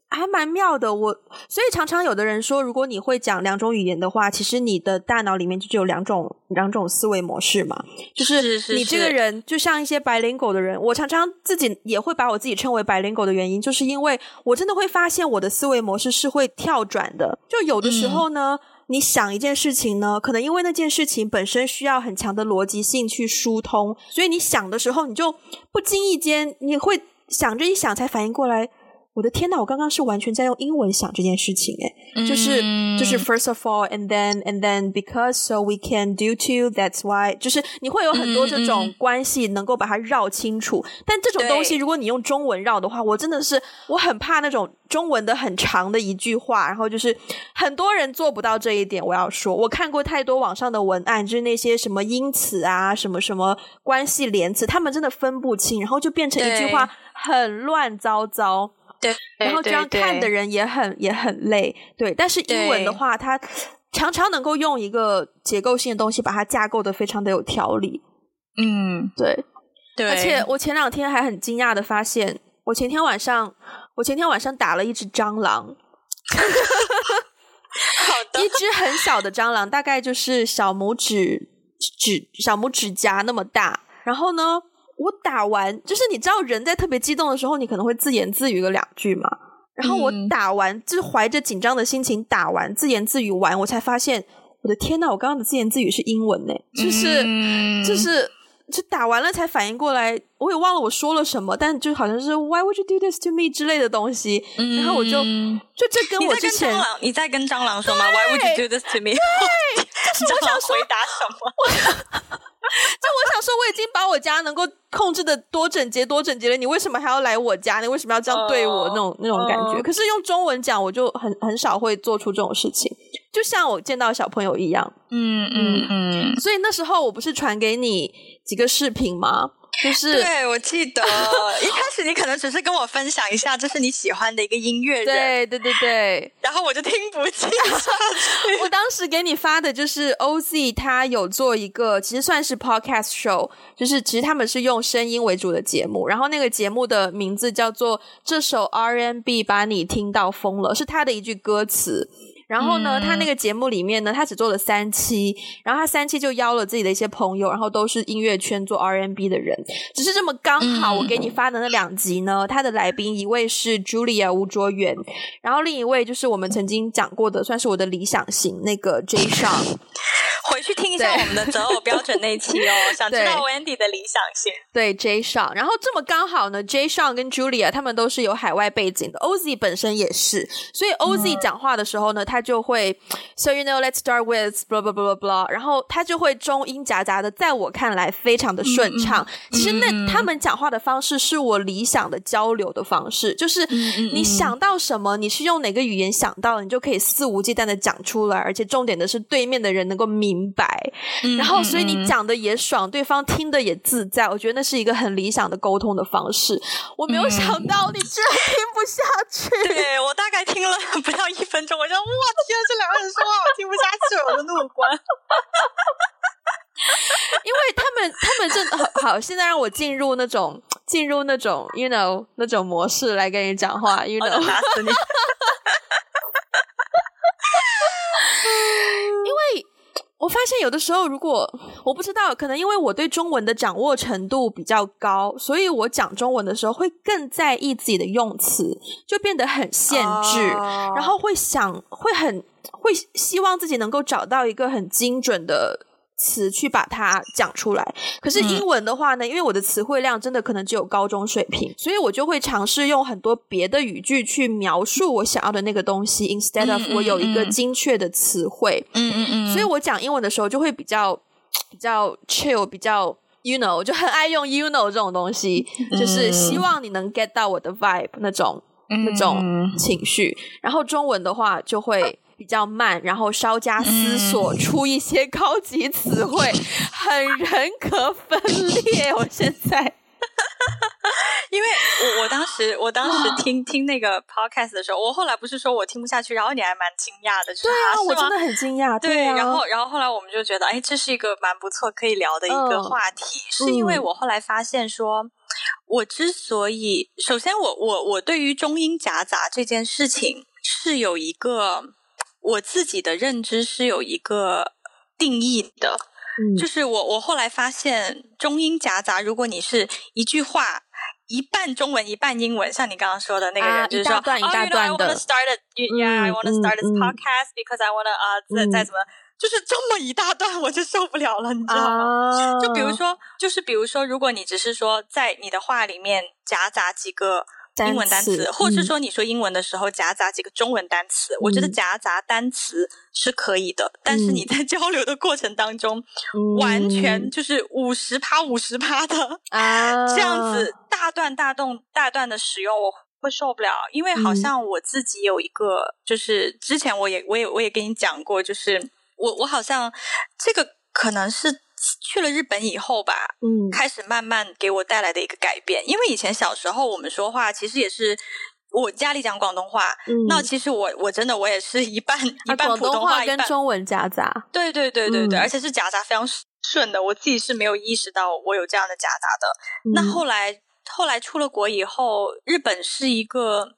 还蛮妙的。我所以常常有的人说，如果你会讲两种语言的话，其实你的大脑里面就只有两种两种思维模式嘛。就是你这个人，就像一些 bilingual 的人，我常常自己也会把我自己称为 bilingual 的原因，就是因为我真的会发现我的思维模式是会跳转的。就有的时候呢，嗯、你想一件事情呢，可能因为那件事情本身需要很强的逻辑性去疏通，所以你想的时候，你就不经意间你会。想着一想，才反应过来。我的天呐，我刚刚是完全在用英文想这件事情，诶，就是就是 first of all and then and then because so we can do too that's why，就是你会有很多这种关系能够把它绕清楚。但这种东西，如果你用中文绕的话，我真的是我很怕那种中文的很长的一句话，然后就是很多人做不到这一点。我要说，我看过太多网上的文案，就是那些什么因此啊，什么什么关系连词，他们真的分不清，然后就变成一句话很乱糟糟。对，然后这样看的人也很也很累，对。但是英文的话，它常常能够用一个结构性的东西把它架构的非常的有条理。嗯，对，对。而且我前两天还很惊讶的发现，我前天晚上我前天晚上打了一只蟑螂，好的，一只很小的蟑螂，大概就是小拇指指小拇指甲那么大。然后呢，我打完，就是你知道，人在特别激动的时候，你可能会自言自语个两句嘛。然后我打完，嗯、就是怀着紧张的心情打完，自言自语完，我才发现，我的天呐，我刚刚的自言自语是英文呢，就是、嗯、就是就打完了才反应过来，我也忘了我说了什么，但就好像是 Why would you do this to me 之类的东西。嗯、然后我就就这跟我之前，你在跟蟑螂说吗？Why would you do this to me？对，就是我想 回答什么？就我想说，我已经把我家能够控制的多整洁多整洁了，你为什么还要来我家？你为什么要这样对我？那种那种感觉。可是用中文讲，我就很很少会做出这种事情，就像我见到小朋友一样。嗯嗯嗯。所以那时候我不是传给你几个视频吗？就是对，我记得 一开始你可能只是跟我分享一下，这是你喜欢的一个音乐人，对对对对，然后我就听不进去。我当时给你发的就是 OZ，他有做一个其实算是 podcast show，就是其实他们是用声音为主的节目，然后那个节目的名字叫做《这首 RNB 把你听到疯了》，是他的一句歌词。然后呢，他那个节目里面呢，他只做了三期，然后他三期就邀了自己的一些朋友，然后都是音乐圈做 R&B 的人。只是这么刚好，我给你发的那两集呢，他的来宾一位是 Julia 吴卓源，然后另一位就是我们曾经讲过的，算是我的理想型那个 Jay Sean。回去听一下我们的择偶标准那期哦，想知道 Wendy 的理想型。对 Jay Sean，然后这么刚好呢，Jay Sean 跟 Julia 他们都是有海外背景的，OZ 本身也是，所以 OZ 讲话的时候呢，他就会 So you know, let's start with blah blah blah blah blah，然后他就会中英夹杂的，在我看来非常的顺畅。其实那他们讲话的方式是我理想的交流的方式，就是你想到什么，你是用哪个语言想到，你就可以肆无忌惮的讲出来，而且重点的是对面的人能够明。明白，嗯、然后所以你讲的也爽，嗯、对方听的也自在。我觉得那是一个很理想的沟通的方式。我没有想到你居然听不下去。嗯、对，我大概听了不到一分钟，我就哇天，这两个人说话我听不下去，我就怒关。因为他们，他们真的好，好，现在让我进入那种进入那种，you know，那种模式来跟你讲话，you know，打死你。因为我发现有的时候，如果我不知道，可能因为我对中文的掌握程度比较高，所以我讲中文的时候会更在意自己的用词，就变得很限制，oh. 然后会想，会很会希望自己能够找到一个很精准的。词去把它讲出来，可是英文的话呢，嗯、因为我的词汇量真的可能只有高中水平，所以我就会尝试用很多别的语句去描述我想要的那个东西，instead of 我有一个精确的词汇。嗯嗯嗯。所以我讲英文的时候就会比较比较 chill，比较 you know，就很爱用 you know 这种东西，就是希望你能 get 到我的 vibe 那种、嗯、那种情绪。然后中文的话就会。比较慢，然后稍加思索出一些高级词汇，嗯、很人格分裂。我现在，因为我我当时我当时听听那个 podcast 的时候，我后来不是说我听不下去，然后你还蛮惊讶的，就是、对啊，我真的很惊讶。对，对啊、然后然后后来我们就觉得，哎，这是一个蛮不错可以聊的一个话题，嗯、是因为我后来发现说，我之所以首先我我我对于中英夹杂这件事情是有一个。我自己的认知是有一个定义的，嗯、就是我我后来发现中英夹杂，如果你是一句话一半中文一半英文，像你刚刚说的那个人，啊、就是说，一大段一大段的。Oh, you know, I want to start it. Yeah, I want to start this podcast because I want to 啊，再再怎么，就是这么一大段，我就受不了了，你知道吗？啊、就比如说，就是比如说，如果你只是说在你的话里面夹杂几个。英文单词，或是说你说英文的时候夹杂几个中文单词，嗯、我觉得夹杂单词是可以的。嗯、但是你在交流的过程当中，嗯、完全就是五十趴五十趴的啊，这样子大段大段大段的使用，我会受不了。因为好像我自己有一个，就是之前我也我也我也跟你讲过，就是我我好像这个可能是。去了日本以后吧，嗯，开始慢慢给我带来的一个改变。因为以前小时候我们说话，其实也是我家里讲广东话，嗯，那其实我我真的我也是一半一半普通话，跟中文夹杂，对对对对对，而且是夹杂非常顺的。我自己是没有意识到我有这样的夹杂的。那后来后来出了国以后，日本是一个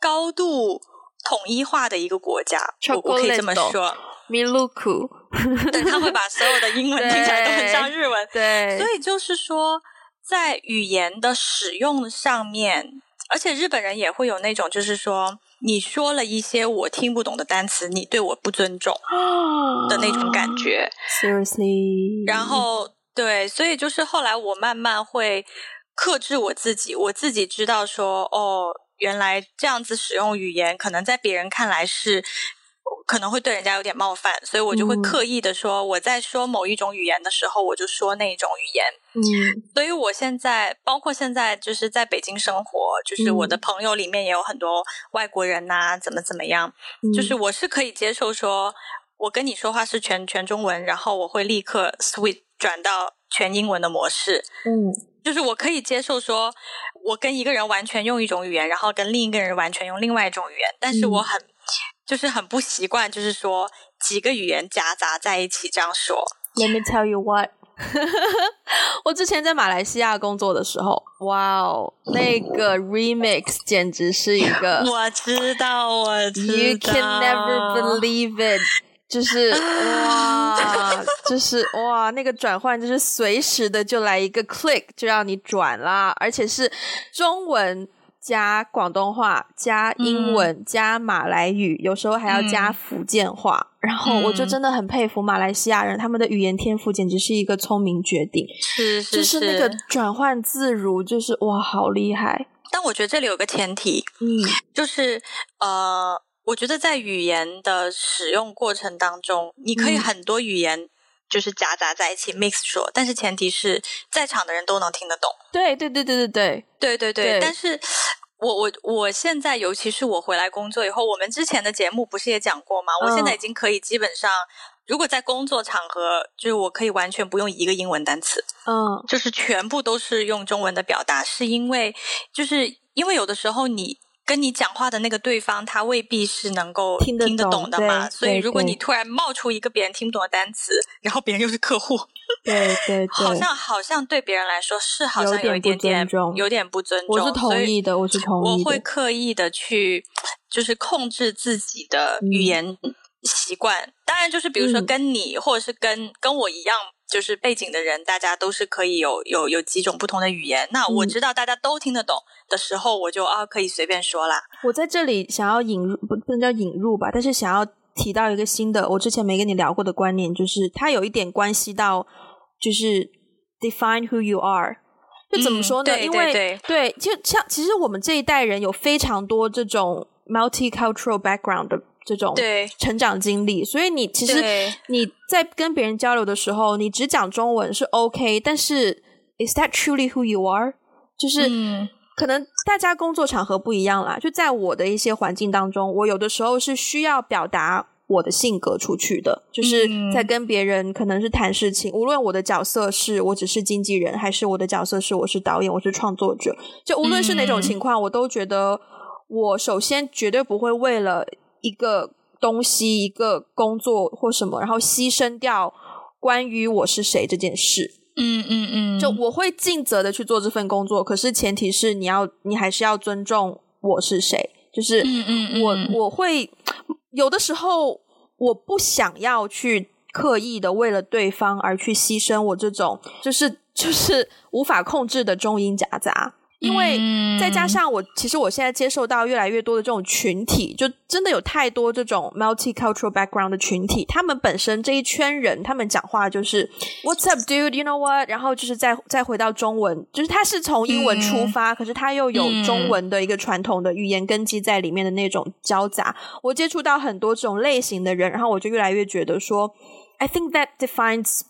高度统一化的一个国家，我我可以这么说。米露库，对，他会把所有的英文听起来都很像日文，对，所以就是说，在语言的使用上面，而且日本人也会有那种，就是说，你说了一些我听不懂的单词，你对我不尊重的那种感觉。Seriously，然后对，所以就是后来我慢慢会克制我自己，我自己知道说，哦，原来这样子使用语言，可能在别人看来是。可能会对人家有点冒犯，所以我就会刻意的说，我在说某一种语言的时候，我就说那种语言。嗯，所以我现在，包括现在，就是在北京生活，就是我的朋友里面也有很多外国人呐，怎么怎么样，就是我是可以接受说，我跟你说话是全全中文，然后我会立刻 switch 转到全英文的模式。嗯，就是我可以接受说，我跟一个人完全用一种语言，然后跟另一个人完全用另外一种语言，但是我很。就是很不习惯，就是说几个语言夹杂在一起这样说。Let me tell you what，我之前在马来西亚工作的时候，哇哦，那个 remix 简直是一个，我知道，我知道，You can never believe it，就是哇，就是哇，那个转换就是随时的就来一个 click 就让你转啦，而且是中文。加广东话，加英文，嗯、加马来语，有时候还要加福建话。嗯、然后我就真的很佩服马来西亚人，他们的语言天赋简直是一个聪明绝顶，是是是，就是那个转换自如，就是哇，好厉害。但我觉得这里有个前提，嗯，就是呃，我觉得在语言的使用过程当中，你可以很多语言就是夹杂在一起、嗯、mix 说，但是前提是在场的人都能听得懂。对对对对对对对对对，但是。我我我现在，尤其是我回来工作以后，我们之前的节目不是也讲过吗？我现在已经可以基本上如果在工作场合，就是我可以完全不用一个英文单词，嗯，就是全部都是用中文的表达，是因为就是因为有的时候你。跟你讲话的那个对方，他未必是能够听得懂的嘛，所以如果你突然冒出一个别人听不懂的单词，然后别人又是客户，对对对，好像好像对别人来说是好像有一点点有点不尊重，我是同意的，我是同意的，我会刻意的去就是控制自己的语言习惯，嗯、当然就是比如说跟你、嗯、或者是跟跟我一样。就是背景的人，大家都是可以有有有几种不同的语言。那我知道大家都听得懂的时候，我就啊可以随便说啦。我在这里想要引入，不不能叫引入吧，但是想要提到一个新的，我之前没跟你聊过的观念，就是它有一点关系到，就是 define who you are。就怎么说呢？嗯、对因为对，对，就像其实我们这一代人有非常多这种 multicultural background 的。这种成长经历，所以你其实你在跟别人交流的时候，你只讲中文是 OK，但是 Is that truly who you are？就是、嗯、可能大家工作场合不一样啦。就在我的一些环境当中，我有的时候是需要表达我的性格出去的，就是在跟别人可能是谈事情，无论我的角色是我只是经纪人，还是我的角色是我是导演，我是创作者，就无论是哪种情况，我都觉得我首先绝对不会为了。一个东西，一个工作或什么，然后牺牲掉关于我是谁这件事。嗯嗯嗯，就我会尽责的去做这份工作，可是前提是你要，你还是要尊重我是谁。就是我，嗯嗯嗯，我会有的时候我不想要去刻意的为了对方而去牺牲我这种，就是就是无法控制的中英夹杂。因为再加上我，其实我现在接受到越来越多的这种群体，就真的有太多这种 multicultural background 的群体，他们本身这一圈人，他们讲话就是 What's up, dude? You know what? 然后就是再再回到中文，就是他是从英文出发，可是他又有中文的一个传统的语言根基在里面的那种交杂。我接触到很多这种类型的人，然后我就越来越觉得说，I think that defines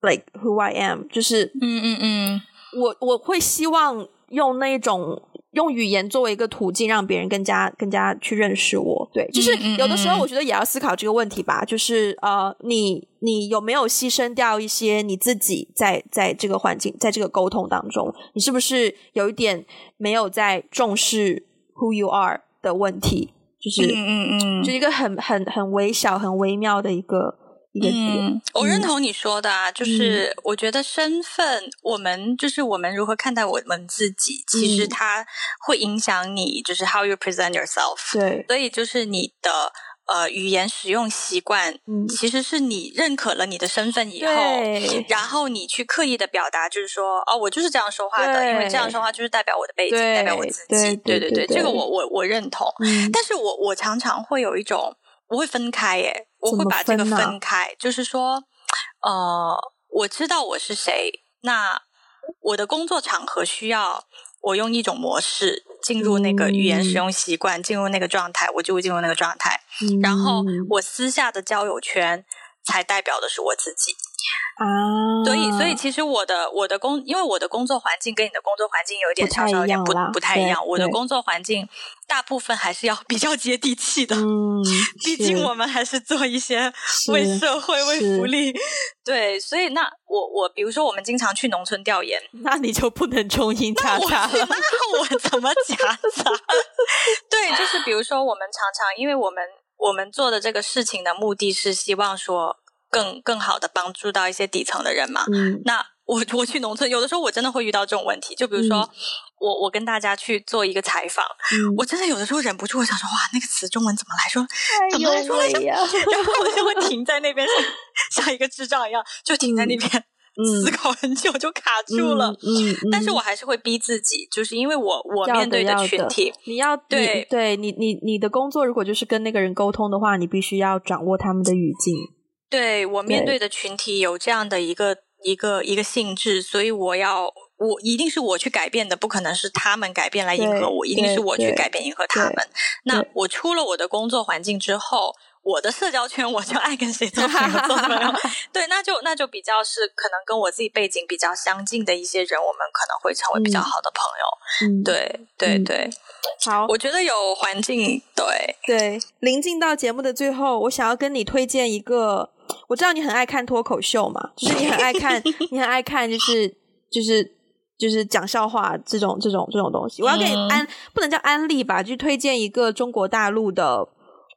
like who I am，就是嗯嗯嗯，我我会希望。用那种用语言作为一个途径，让别人更加更加去认识我。对，就是有的时候我觉得也要思考这个问题吧。就是呃，你你有没有牺牲掉一些你自己在在这个环境，在这个沟通当中，你是不是有一点没有在重视 who you are 的问题？就是嗯嗯嗯，就一个很很很微小、很微妙的一个。嗯，我认同你说的啊，就是我觉得身份，我们就是我们如何看待我们自己，其实它会影响你，就是 how you present yourself。对，所以就是你的呃语言使用习惯，其实是你认可了你的身份以后，然后你去刻意的表达，就是说哦，我就是这样说话的，因为这样说话就是代表我的背景，代表我自己。对对对，这个我我我认同。但是我我常常会有一种。我会分开耶，我会把这个分开，就是说，呃，我知道我是谁，那我的工作场合需要我用一种模式进入那个语言使用习惯，进入那个状态，我就会进入那个状态，然后我私下的交友圈才代表的是我自己。啊，所以，所以其实我的我的工，因为我的工作环境跟你的工作环境有一点稍稍有点不不太一样。我的工作环境大部分还是要比较接地气的，嗯，毕竟我们还是做一些为社会、为福利。对，所以那我我比如说我们经常去农村调研，那你就不能中英夹杂了。那我怎么夹杂？对，就是比如说我们常常，因为我们我们做的这个事情的目的是希望说。更更好的帮助到一些底层的人嘛。嗯，那我我去农村，有的时候我真的会遇到这种问题。就比如说，嗯、我我跟大家去做一个采访，嗯、我真的有的时候忍不住，我想说，哇，那个词中文怎么来说？怎么来说来着？然后我就会 停在那边，像像一个智障一样，就停在那边、嗯、思考很久，就卡住了。嗯，嗯嗯，但是我还是会逼自己，就是因为我我面对的群体，你要对你对你你你的工作，如果就是跟那个人沟通的话，你必须要掌握他们的语境。对，我面对的群体有这样的一个一个一个性质，所以我要我一定是我去改变的，不可能是他们改变来迎合我，一定是我去改变迎合他们。那我出了我的工作环境之后，我的社交圈我就爱跟谁做朋友做朋友。对，那就那就比较是可能跟我自己背景比较相近的一些人，我们可能会成为比较好的朋友。嗯，对对对。好，我觉得有环境，对对。临近到节目的最后，我想要跟你推荐一个。我知道你很爱看脱口秀嘛，就是你很爱看，你很爱看，就是就是就是讲笑话这种这种这种东西。我要给你安，嗯、不能叫安利吧，就推荐一个中国大陆的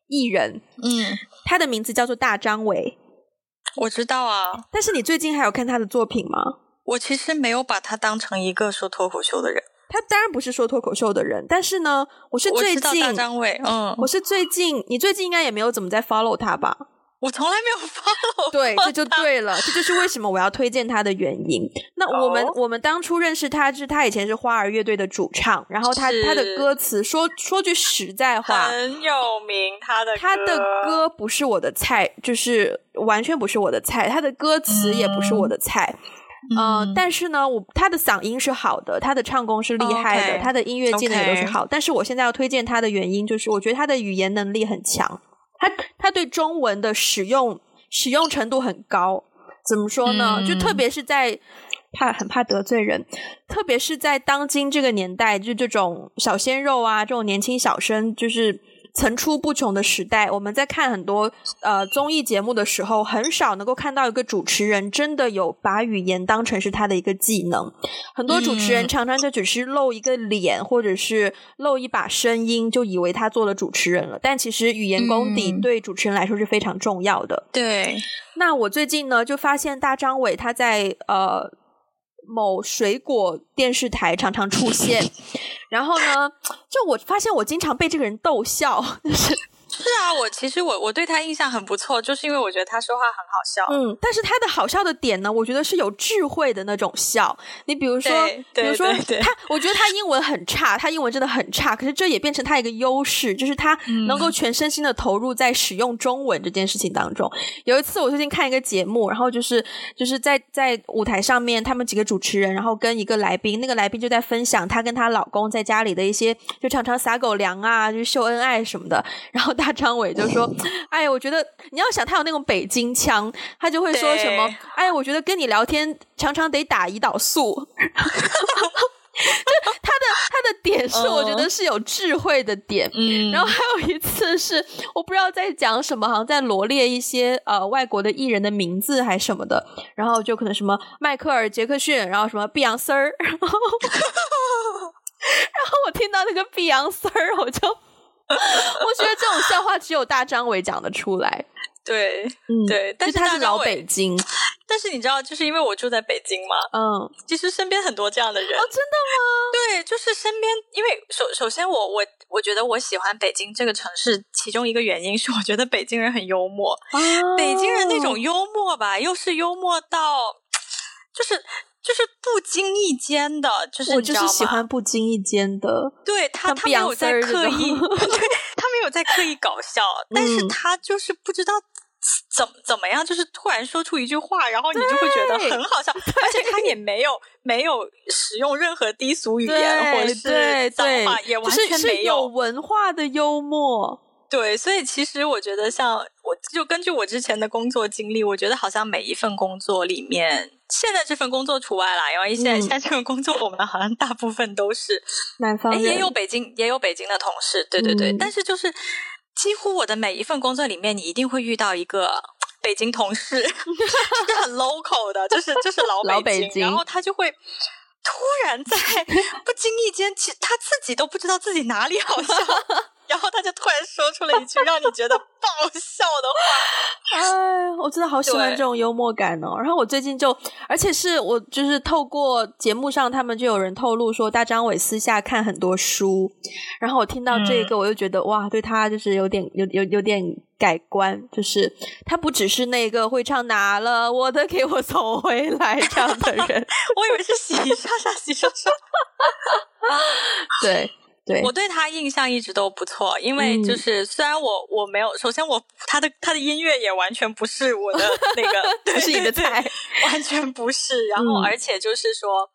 艺人，嗯，他的名字叫做大张伟。我知道啊，但是你最近还有看他的作品吗？我其实没有把他当成一个说脱口秀的人。他当然不是说脱口秀的人，但是呢，我是最近大张伟，嗯，我是最近，你最近应该也没有怎么在 follow 他吧？我从来没有 follow。对，这就对了，这就是为什么我要推荐他的原因。那我们、oh. 我们当初认识他，是他以前是花儿乐队的主唱，然后他他的歌词说说句实在话，很有名。他的他的歌不是我的菜，就是完全不是我的菜。他的歌词也不是我的菜。嗯但是呢，我他的嗓音是好的，他的唱功是厉害的，oh, okay. 他的音乐技能也都是好。Okay. 但是我现在要推荐他的原因，就是我觉得他的语言能力很强，他他对中文的使用使用程度很高。怎么说呢？嗯、就特别是在怕很怕得罪人，特别是在当今这个年代，就这种小鲜肉啊，这种年轻小生，就是。层出不穷的时代，我们在看很多呃综艺节目的时候，很少能够看到一个主持人真的有把语言当成是他的一个技能。很多主持人常常就只是露一个脸，或者是露一把声音，就以为他做了主持人了。但其实语言功底对主持人来说是非常重要的。对。那我最近呢，就发现大张伟他在呃某水果电视台常常出现。然后呢，就我发现我经常被这个人逗笑，就是。是啊，我其实我我对他印象很不错，就是因为我觉得他说话很好笑。嗯，但是他的好笑的点呢，我觉得是有智慧的那种笑。你比如说，比如说他，我觉得他英文很差，他英文真的很差，可是这也变成他一个优势，就是他能够全身心的投入在使用中文这件事情当中。嗯、有一次我最近看一个节目，然后就是就是在在舞台上面，他们几个主持人，然后跟一个来宾，那个来宾就在分享她跟她老公在家里的一些，就常常撒狗粮啊，就秀恩爱什么的，然后。大张伟就说：“ 哎呀，我觉得你要想他有那种北京腔，他就会说什么？哎呀，我觉得跟你聊天常常得打胰岛素。就他的他的点是，我觉得是有智慧的点。嗯，然后还有一次是我不知道在讲什么，好像在罗列一些呃外国的艺人的名字还是什么的，然后就可能什么迈克尔·杰克逊，然后什么碧昂丝儿，然 后然后我听到那个碧昂丝儿，我就。” 我觉得这种笑话只有大张伟讲得出来。对，嗯，对，但是他是老北京。但是你知道，就是因为我住在北京嘛，嗯，其实身边很多这样的人。哦，真的吗？对，就是身边，因为首首先我我我觉得我喜欢北京这个城市，其中一个原因是我觉得北京人很幽默。哦，北京人那种幽默吧，又是幽默到，就是。就是不经意间的，就是我就是喜欢不经意间的。对他，他没有在刻意，对他没有在刻意搞笑，嗯、但是他就是不知道怎怎么样，就是突然说出一句话，然后你就会觉得很好笑，而且他也没有没有使用任何低俗语言或者是脏话，也完全没有，有文化的幽默。对，所以其实我觉得，像我就根据我之前的工作经历，我觉得好像每一份工作里面，现在这份工作除外啦，因为现在、嗯、现在这份工作，我们好像大部分都是南方人，也有北京，也有北京的同事，对对对。嗯、但是就是几乎我的每一份工作里面，你一定会遇到一个北京同事，就是很 local 的，就是就是老北京，老北京，然后他就会突然在不经意间，其实他自己都不知道自己哪里好笑。然后他就突然说出了一句让你觉得爆笑的话，哎，我真的好喜欢这种幽默感哦。然后我最近就，而且是我就是透过节目上，他们就有人透露说，大张伟私下看很多书。然后我听到这个，我就觉得、嗯、哇，对他就是有点有有有点改观，就是他不只是那个会唱拿了我的给我送回来这样的人，我以为是洗刷刷洗刷刷，对。对我对他印象一直都不错，因为就是虽然我我没有，首先我他的他的音乐也完全不是我的 那个，不是你的菜，完全不是。然后而且就是说，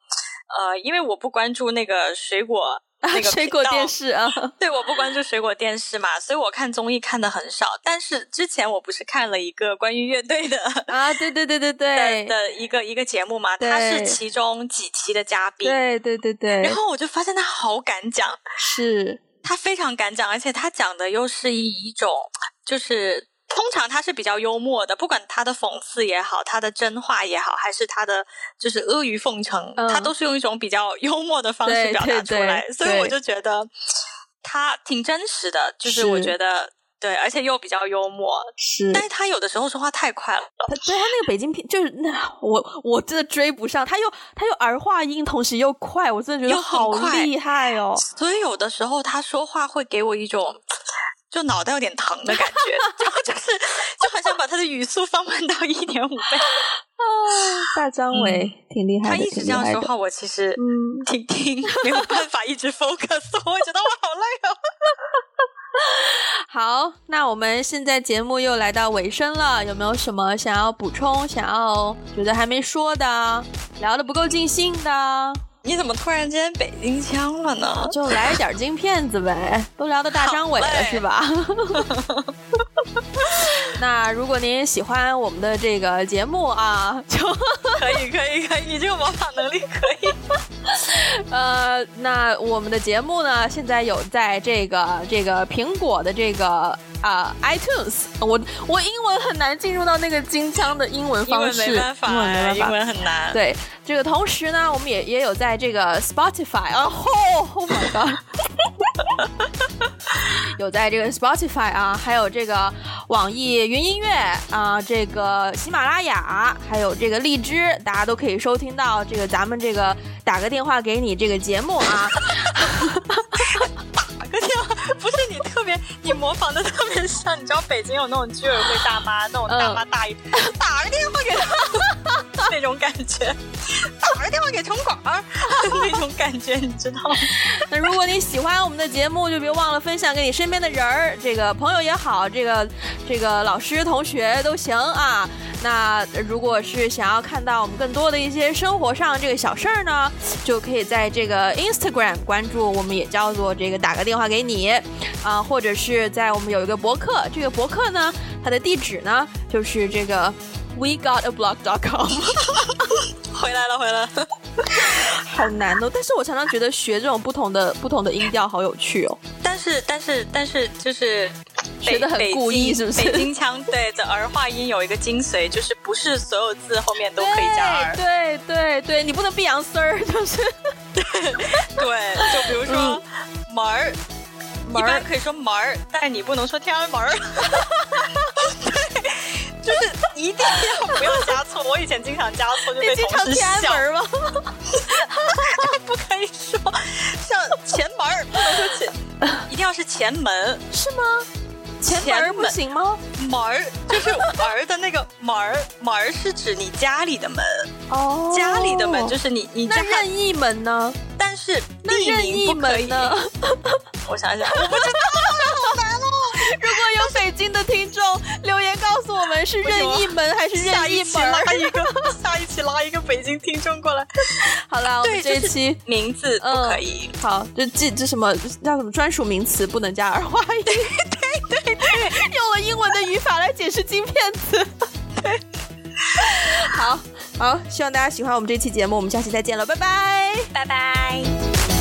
嗯、呃，因为我不关注那个水果。那个水果电视啊，对，我不关注水果电视嘛，所以我看综艺看的很少。但是之前我不是看了一个关于乐队的 啊，对对对对对的一个一个节目嘛，他是其中几期的嘉宾，对对对对。然后我就发现他好敢讲，是，他非常敢讲，而且他讲的又是以一种就是通常他是比较幽默的，不管他的讽刺也好，他的真话也好，还是他的就是阿谀奉承，嗯、他都是用一种比较幽默的方式表达出来，所以我就觉得他挺真实的，就是我觉得。对，而且又比较幽默，是，但是他有的时候说话太快了。他对他那个北京片，就是那我我真的追不上，他又他又儿化音，同时又快，我真的觉得好厉害哦。所以有的时候他说话会给我一种就脑袋有点疼的感觉，然后就是就很想把他的语速放慢到一点五倍。啊，大张伟、嗯、挺厉害的，他一直这样说话，我其实嗯听听没有办法一直 focus，我觉得我好累哦。好，那我们现在节目又来到尾声了，有没有什么想要补充、想要觉得还没说的、聊得不够尽兴的？你怎么突然间北京腔了呢？就来一点京片子呗，都聊到大张伟了是吧？那如果您喜欢我们的这个节目啊，就 可以可以可以，你这个模仿能力可以。呃，那我们的节目呢，现在有在这个这个苹果的这个啊、呃、iTunes，我我英文很难进入到那个京腔的英文方式，英文没办法，英文没办法，英文很难。对，这个同时呢，我们也也有在这个 Spotify，哦，Oh my God。有在这个 Spotify 啊，还有这个网易云音乐啊，这个喜马拉雅，还有这个荔枝，大家都可以收听到这个咱们这个打个电话给你这个节目啊。打个电话不是你你模仿的特别像，你知道北京有那种居委会大妈，那种大妈大爷，嗯、打个电话给他，那种感觉。打个电话给城管儿，那种感觉你知道吗？那如果你喜欢我们的节目，就别忘了分享给你身边的人儿，这个朋友也好，这个这个老师同学都行啊。那如果是想要看到我们更多的一些生活上这个小事儿呢，就可以在这个 Instagram 关注，我们也叫做这个打个电话给你啊，或者是在我们有一个博客，这个博客呢，它的地址呢就是这个 wegotablog.com。回来了，回来了，好难哦！但是我常常觉得学这种不同的不同的音调好有趣哦。但是，但是，但是，就是学的很故意，是不是？北京腔对的儿化音有一个精髓，就是不是所有字后面都可以加儿。对对对，你不能闭阳丝儿，就是对 对，就比如说、嗯、门儿，门儿一般可以说门儿，但是你不能说天安门儿。就是一定要不要加错，我以前经常加错，就被同事笑。天安门吗？不可以说像前门，不能说前，一定要是前门，是吗？前门不行吗？门就是门的那个 门，门是指你家里的门哦，家里的门就是你你家任意门呢？但是地名不可以呢？我想想，我不知道，好难哦。如果有北京的听众留言告诉我们是任意门还是任意门，拉一个 下一期拉一个北京听众过来。好了，我们这一期名字不可以。好，这记这什么叫什么专属名词不能加儿化音。对对对，用了英文的语法来解释金片子。对，好好，希望大家喜欢我们这期节目，我们下期再见了，拜拜，拜拜。